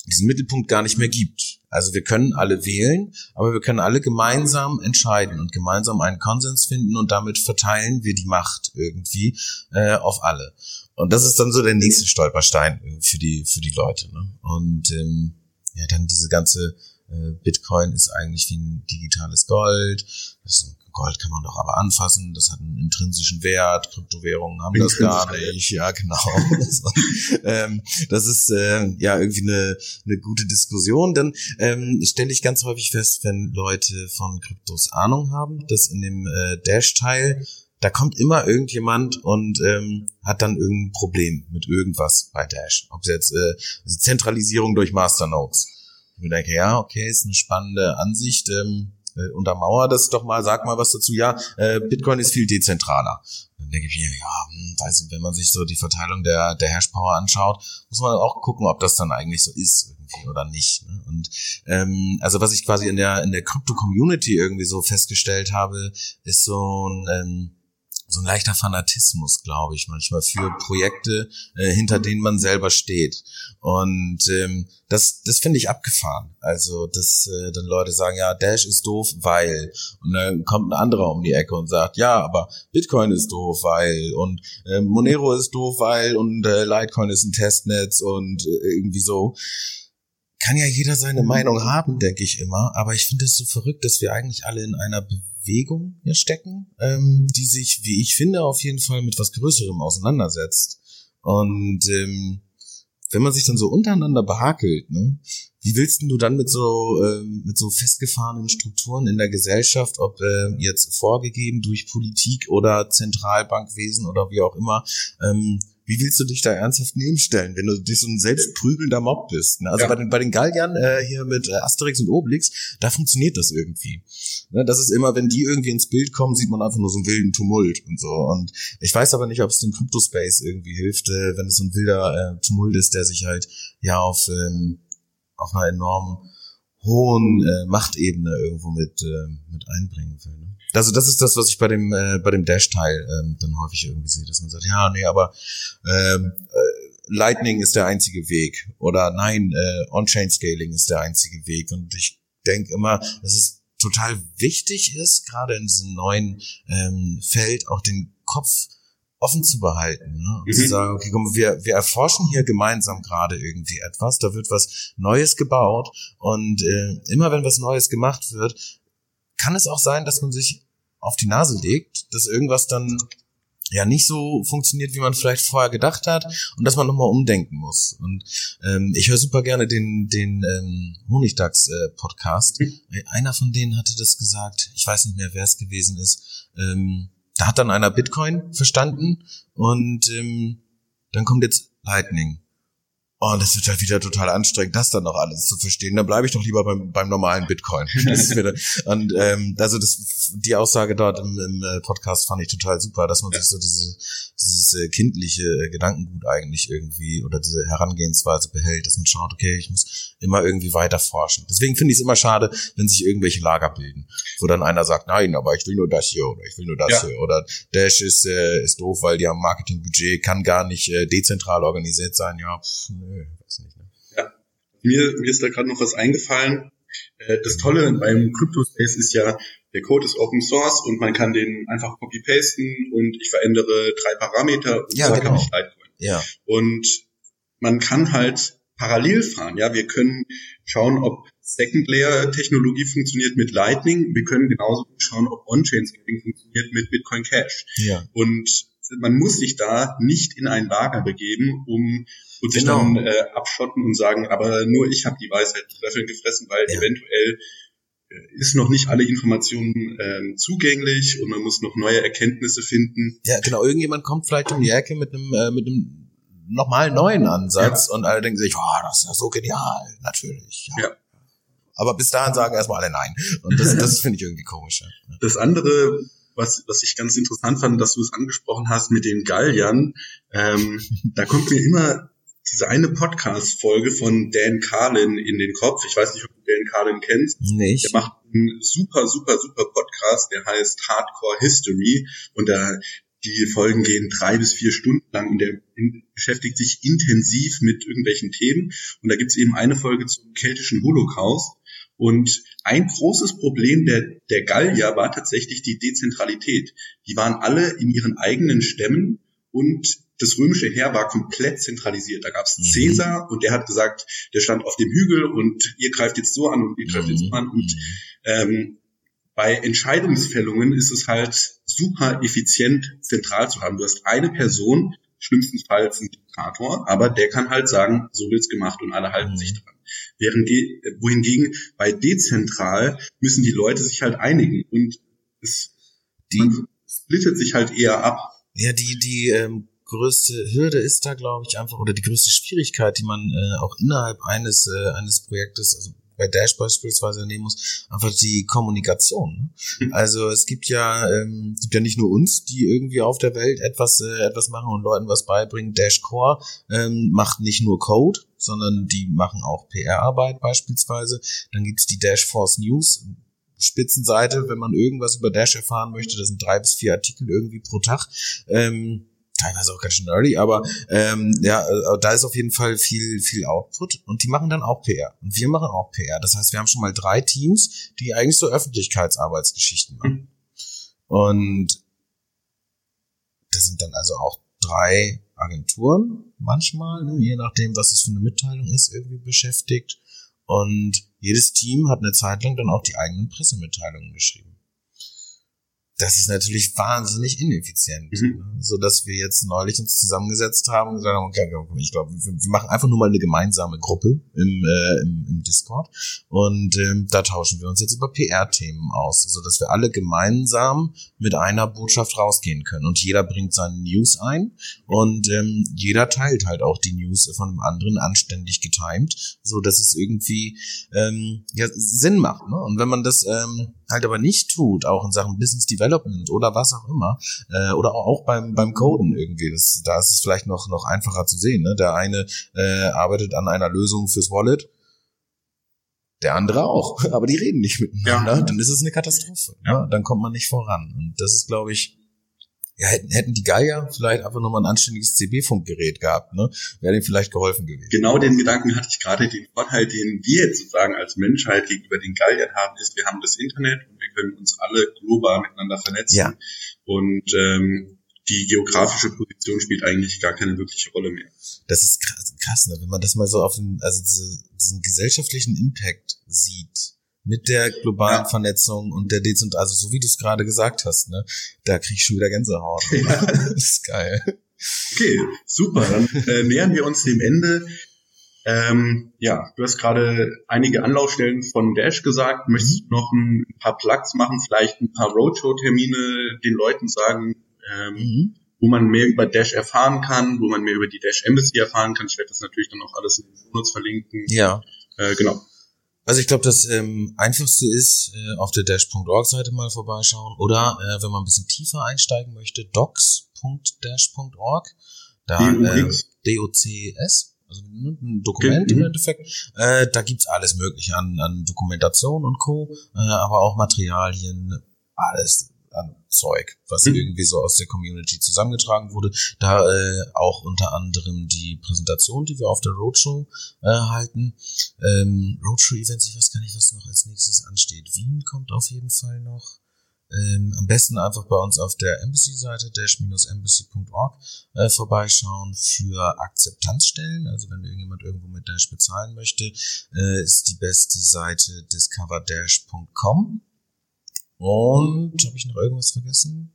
Speaker 4: diesen Mittelpunkt gar nicht mehr gibt. Also wir können alle wählen, aber wir können alle gemeinsam entscheiden und gemeinsam einen Konsens finden und damit verteilen wir die Macht irgendwie äh, auf alle. Und das ist dann so der nächste Stolperstein für die für die Leute. Ne? Und ähm, ja, dann diese ganze äh, Bitcoin ist eigentlich wie ein digitales Gold. Das Gold kann man doch aber anfassen, das hat einen intrinsischen Wert, Kryptowährungen haben das gar nicht, ja genau. ähm, das ist äh, ja irgendwie eine, eine gute Diskussion, denn ähm, stelle ich ganz häufig fest, wenn Leute von Kryptos Ahnung haben, dass in dem äh, Dash-Teil da kommt immer irgendjemand und ähm, hat dann irgendein Problem mit irgendwas bei Dash. Ob es jetzt äh, die Zentralisierung durch Masternodes. Ich denke, ja, okay, ist eine spannende Ansicht. Ähm, äh, untermauer das doch mal, sag mal was dazu. Ja, äh, Bitcoin ist viel dezentraler. Dann denke ich mir, ja, hm, weiß nicht, wenn man sich so die Verteilung der, der Hashpower anschaut, muss man auch gucken, ob das dann eigentlich so ist irgendwie oder nicht. Ne? Und ähm, also was ich quasi in der in der Crypto-Community irgendwie so festgestellt habe, ist so ein ähm, so ein leichter Fanatismus, glaube ich, manchmal für Projekte, äh, hinter denen man selber steht. Und ähm, das, das finde ich abgefahren. Also, dass äh, dann Leute sagen, ja, Dash ist doof, weil. Und dann kommt ein anderer um die Ecke und sagt, ja, aber Bitcoin ist doof, weil. Und äh, Monero ist doof, weil. Und äh, Litecoin ist ein Testnetz und äh, irgendwie so kann ja jeder seine Meinung haben, denke ich immer. Aber ich finde es so verrückt, dass wir eigentlich alle in einer Bewegung hier stecken, ähm, die sich, wie ich finde, auf jeden Fall mit was Größerem auseinandersetzt. Und ähm, wenn man sich dann so untereinander behakelt, ne, wie willst du dann mit so ähm, mit so festgefahrenen Strukturen in der Gesellschaft, ob äh, jetzt vorgegeben durch Politik oder Zentralbankwesen oder wie auch immer, ähm, wie willst du dich da ernsthaft nebenstellen, wenn du dich so ein selbstprügelnder Mob bist? Ne? Also ja. bei den bei den Galliern äh, hier mit äh, Asterix und Obelix, da funktioniert das irgendwie. Ne? Das ist immer, wenn die irgendwie ins Bild kommen, sieht man einfach nur so einen wilden Tumult und so. Und ich weiß aber nicht, ob es dem Crypto-Space irgendwie hilft, äh, wenn es so ein wilder äh, Tumult ist, der sich halt ja auf ähm, auf einer enormen hohen äh, Machtebene irgendwo mit äh, mit einbringen will. Ne? Also das ist das, was ich bei dem äh, bei dem Dash-Teil ähm, dann häufig irgendwie sehe, dass man sagt, ja, nee, aber ähm, äh, Lightning ist der einzige Weg oder nein, äh, On-Chain-Scaling ist der einzige Weg. Und ich denke immer, dass es total wichtig ist, gerade in diesem neuen ähm, Feld auch den Kopf offen zu behalten ne? und mhm. zu sagen, okay, komm, wir, wir erforschen hier gemeinsam gerade irgendwie etwas, da wird was Neues gebaut und äh, immer wenn was Neues gemacht wird, kann es auch sein, dass man sich auf die Nase legt, dass irgendwas dann ja nicht so funktioniert, wie man vielleicht vorher gedacht hat und dass man nochmal umdenken muss. Und ähm, ich höre super gerne den, den ähm, Honigdachs-Podcast. Äh, mhm. Einer von denen hatte das gesagt, ich weiß nicht mehr, wer es gewesen ist. Ähm, da hat dann einer Bitcoin verstanden und ähm, dann kommt jetzt Lightning. Oh, und das wird halt wieder total anstrengend, das dann noch alles zu verstehen. Dann bleibe ich doch lieber beim, beim normalen Bitcoin. und ähm, also das, die Aussage dort im, im äh, Podcast fand ich total super, dass man ja. sich so diese, dieses äh, kindliche äh, Gedankengut eigentlich irgendwie oder diese Herangehensweise behält, dass man schaut, okay, ich muss immer irgendwie weiter forschen. Deswegen finde ich es immer schade, wenn sich irgendwelche Lager bilden, wo dann einer sagt, nein, aber ich will nur das hier oder ich will nur das ja. hier oder Dash ist, äh, ist doof, weil die haben Marketingbudget, kann gar nicht äh, dezentral organisiert sein. Ja, pff, nö, weiß nicht. Ne?
Speaker 3: Ja, mir, mir ist da gerade noch was eingefallen. Äh, das Tolle beim Crypto Space ist ja, der Code ist Open Source und man kann den einfach copy-pasten und ich verändere drei Parameter und
Speaker 4: ja,
Speaker 3: so
Speaker 4: genau.
Speaker 3: kann ich Litecoin.
Speaker 4: Ja.
Speaker 3: Und man kann halt parallel fahren. Ja, wir können schauen, ob Second Layer Technologie funktioniert mit Lightning. Wir können genauso schauen, ob On-Chain Scaling funktioniert mit Bitcoin Cash.
Speaker 4: Ja.
Speaker 3: Und man muss sich da nicht in ein Lager begeben, um und sich
Speaker 4: Genau.
Speaker 3: dann äh, abschotten und sagen, aber nur ich habe die Weisheit mit Löffeln gefressen, weil
Speaker 4: Ja.
Speaker 3: eventuell äh, ist noch nicht alle Informationen ähm, zugänglich und man muss noch neue Erkenntnisse finden.
Speaker 4: Ja, genau, irgendjemand kommt vielleicht um die Ecke mit einem, äh, mit einem nochmal neuen Ansatz und alle denken sich, oh, das ist ja so genial, natürlich. Ja.
Speaker 3: Ja.
Speaker 4: Aber bis dahin sagen erstmal alle nein. Und das, das finde ich irgendwie komisch. Ja.
Speaker 3: Das andere, was, was ich ganz interessant fand, dass du es angesprochen hast mit den Galliern, ähm, da kommt mir immer diese eine Podcast-Folge von Dan Carlin in den Kopf. Ich weiß nicht, ob du Dan Carlin kennst. Der
Speaker 4: Nicht?
Speaker 3: macht einen super, super, super Podcast, der heißt Hardcore History und da die Folgen gehen drei bis vier Stunden lang und der beschäftigt sich intensiv mit irgendwelchen Themen. Und da gibt's eben eine Folge zum keltischen Holocaust. Und ein großes Problem der, der Gallier war tatsächlich die Dezentralität. Die waren alle in ihren eigenen Stämmen und das römische Heer war komplett zentralisiert. Da gab's
Speaker 4: Mhm.
Speaker 3: Caesar und der hat gesagt, der stand auf dem Hügel und ihr greift jetzt so an und ihr greift jetzt so an. Und ähm, bei Entscheidungsfällungen ist es halt super effizient zentral zu haben. Du hast eine Person, schlimmstenfalls ein Diktator, aber der kann halt sagen, so wird's gemacht und alle halten
Speaker 4: Mhm.
Speaker 3: sich dran. Während, ge- wohingegen bei dezentral müssen die Leute sich halt einigen und es
Speaker 4: Die,
Speaker 3: splittet sich halt eher ab.
Speaker 4: ja, die, die ähm, größte Hürde ist da, glaube ich, einfach, oder die größte Schwierigkeit, die man äh, auch innerhalb eines, äh, eines Projektes, also bei Dash beispielsweise nehmen muss, einfach die Kommunikation. Ne? Also es gibt ja, ähm, gibt ja nicht nur uns, die irgendwie auf der Welt etwas, äh, etwas machen und Leuten was beibringen. Dash Core ähm, macht nicht nur Code, sondern die machen auch PR-Arbeit beispielsweise. Dann gibt's die Dash Force News, Spitzenseite, wenn man irgendwas über Dash erfahren möchte. Das sind drei bis vier Artikel irgendwie pro Tag. Ähm, teilweise auch ganz schön nerdy, aber ähm, ja, äh, da ist auf jeden Fall viel, viel Output und die machen dann auch PR. Und wir machen auch PR. Das heißt, wir haben schon mal drei Teams, die eigentlich so Öffentlichkeitsarbeitsgeschichten machen. Und das sind dann also auch drei Agenturen manchmal, ne, je nachdem, was es für eine Mitteilung ist, irgendwie beschäftigt. Und jedes Team hat eine Zeit lang dann auch die eigenen Pressemitteilungen geschrieben. Das ist natürlich wahnsinnig ineffizient,
Speaker 3: Mhm.
Speaker 4: ne? so dass wir jetzt neulich uns zusammengesetzt haben und gesagt haben, okay, ich glaube, wir, machen einfach nur mal eine gemeinsame Gruppe im, äh, im, im Discord und ähm, da tauschen wir uns jetzt über PR-Themen aus, so dass wir alle gemeinsam mit einer Botschaft rausgehen können und jeder bringt seine News ein und ähm, jeder teilt halt auch die News von dem anderen anständig getimed, so dass es irgendwie ähm, ja, Sinn macht. Ne? Und wenn man das ähm, halt aber nicht tut, auch in Sachen Business Development oder was auch immer, äh, oder auch, beim beim Coden irgendwie, das, da ist es vielleicht noch noch einfacher zu sehen. Ne? Der eine äh, arbeitet an einer Lösung fürs Wallet, der andere auch, aber die reden nicht miteinander,
Speaker 3: Ja.
Speaker 4: dann ist es eine Katastrophe. Ne? Dann kommt man nicht voran. Und das ist, glaube ich, ja, hätten, hätten die Geier vielleicht einfach nochmal ein anständiges CB-Funkgerät gehabt, ne? Wäre denen vielleicht geholfen gewesen.
Speaker 3: Genau den Gedanken hatte ich gerade. Den Vorteil, den wir jetzt sozusagen als Menschheit gegenüber den Galliern haben, ist, wir haben das Internet und wir können uns alle global miteinander vernetzen.
Speaker 4: Ja.
Speaker 3: Und ähm, die geografische Position spielt eigentlich gar keine wirkliche Rolle mehr.
Speaker 4: Das ist krass, krass ne? wenn man das mal so auf den, also diese, diesen gesellschaftlichen Impact sieht. Mit der globalen
Speaker 3: Ja.
Speaker 4: Vernetzung und der Dezent, also so wie du es gerade gesagt hast, ne, da krieg ich schon wieder Gänsehaut. das ist geil.
Speaker 3: Okay, super. Dann äh, nähern wir uns dem Ende. Ähm, ja, du hast gerade einige Anlaufstellen von Dash gesagt. Möchtest du noch ein paar Plugs machen, vielleicht ein paar Roadshow-Termine den Leuten sagen, ähm,
Speaker 4: Mhm.
Speaker 3: wo man mehr über Dash erfahren kann, wo man mehr über die Dash Embassy erfahren kann. Ich werde das natürlich dann auch alles in den Notes verlinken.
Speaker 4: Ja.
Speaker 3: Äh, genau.
Speaker 4: Also ich glaube, das ähm, einfachste ist, äh, auf der dash.org-Seite mal vorbeischauen oder äh, wenn man ein bisschen tiefer einsteigen möchte, docs.dash.org. Da äh, D-O-C-S, also ein Dokument im mhm. Endeffekt. Äh, da gibt's alles mögliche an, an Dokumentation und Co., äh, aber auch Materialien, alles an Zeug, was mhm. irgendwie so aus der Community zusammengetragen wurde. Da äh, auch unter anderem die Präsentation, die wir auf der Roadshow äh, halten. Ähm, Roadshow-Events, ich weiß gar nicht, was noch als nächstes ansteht. Wien kommt auf jeden Fall noch. Ähm, am besten einfach bei uns auf der Embassy-Seite dash-embassy.org äh, vorbeischauen für Akzeptanzstellen. Also wenn irgendjemand irgendwo mit Dash bezahlen möchte, äh, ist die beste Seite discoverdash.com. Und habe ich noch irgendwas vergessen?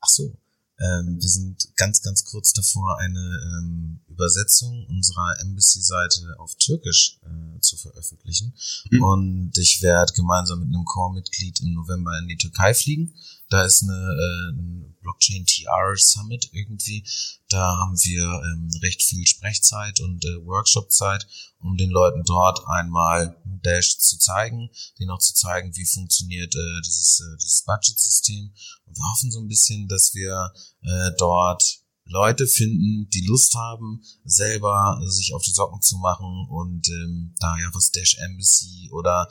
Speaker 4: Ach so, ähm, wir sind ganz, ganz kurz davor, eine ähm, Übersetzung unserer Embassy-Seite auf Türkisch äh, zu veröffentlichen. Mhm. Und ich werde gemeinsam mit einem Core-Mitglied im November in die Türkei fliegen. Da ist eine, äh, Blockchain TR Summit irgendwie. Da haben wir ähm, recht viel Sprechzeit und äh, Workshopzeit, um den Leuten dort einmal Dash zu zeigen, denen auch zu zeigen, wie funktioniert äh, dieses, äh, dieses Budget-System. Und wir hoffen so ein bisschen, dass wir äh, dort Leute finden, die Lust haben, selber sich auf die Socken zu machen und ähm, da ja was Dash Embassy oder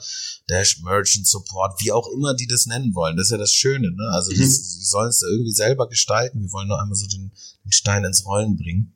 Speaker 4: Dash Merchant Support, wie auch immer die das nennen wollen. Das ist ja das Schöne, ne? Also mhm. sie sollen es da irgendwie selber gestalten. Wir wollen nur einmal so den, den Stein ins Rollen bringen,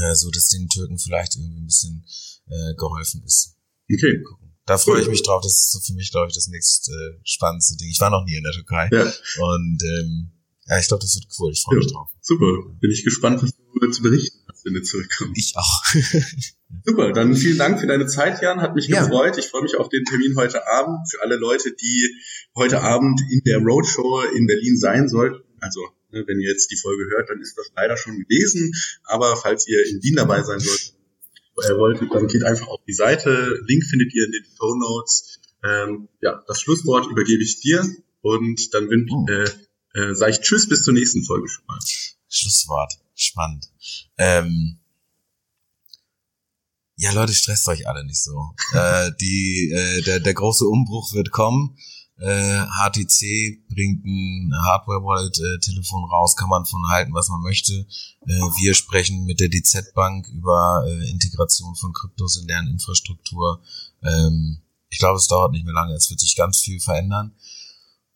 Speaker 4: äh, so dass den Türken vielleicht irgendwie ein bisschen äh, geholfen ist.
Speaker 3: Okay.
Speaker 4: Da freue ich mich drauf. Das ist so für mich, glaube ich, das nächste äh, spannendste Ding. Ich war noch nie in der Türkei. Ja. Und ähm, ja, ich glaube, das wird cool. Ich freue mich drauf.
Speaker 3: Super. Bin ich gespannt, was du zu berichten hast, wenn du zurückkommst.
Speaker 4: Ich auch.
Speaker 3: super. Dann vielen Dank für deine Zeit, Jan. Hat mich ja. gefreut. Ich freue mich auf den Termin heute Abend. Für alle Leute, die heute Abend in der Roadshow in Berlin sein sollten. Also, ne, wenn ihr jetzt die Folge hört, dann ist das leider schon gewesen. Aber falls ihr in Wien dabei sein sollt, äh, wollt, dann geht einfach auf die Seite. Link findet ihr in den Show Notes. Ähm, ja, das Schlusswort übergebe ich dir und dann wünsche oh. äh, äh, sage ich Tschüss bis zur nächsten Folge schon mal.
Speaker 4: Schlusswort. Spannend. Ähm, ja, Leute, stresst euch alle nicht so. äh, die, äh, der, der große Umbruch wird kommen. Äh, HTC bringt ein Hardware-Wallet-Telefon raus, kann man von halten, was man möchte. Äh, wir sprechen mit der DZ Bank über äh, Integration von Kryptos in deren Infrastruktur. Ähm, ich glaube, es dauert nicht mehr lange, es wird sich ganz viel verändern.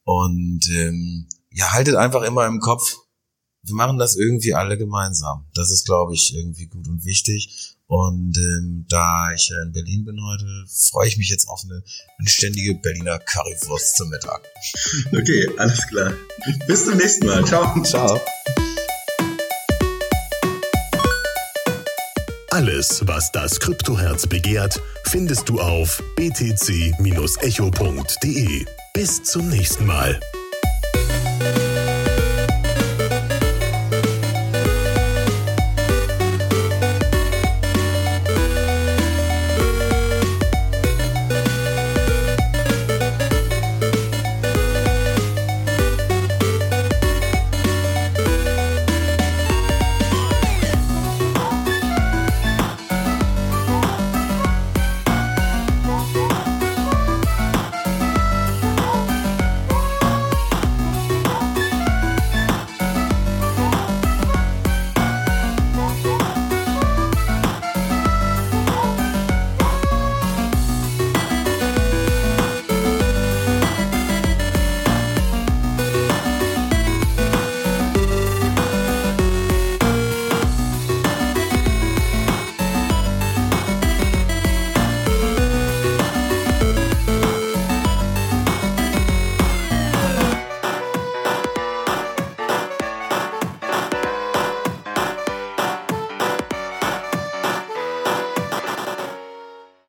Speaker 4: Und ähm, ja, haltet einfach immer im Kopf, wir machen das irgendwie alle gemeinsam. Das ist, glaube ich, irgendwie gut und wichtig. Und ähm, da ich in Berlin bin heute, freue ich mich jetzt auf eine anständige Berliner Currywurst zum Mittag.
Speaker 3: Okay, alles klar. Bis zum nächsten Mal. Ciao.
Speaker 4: Ciao.
Speaker 2: Alles, was das Kryptoherz begehrt, findest du auf btc-echo.de. Bis zum nächsten Mal.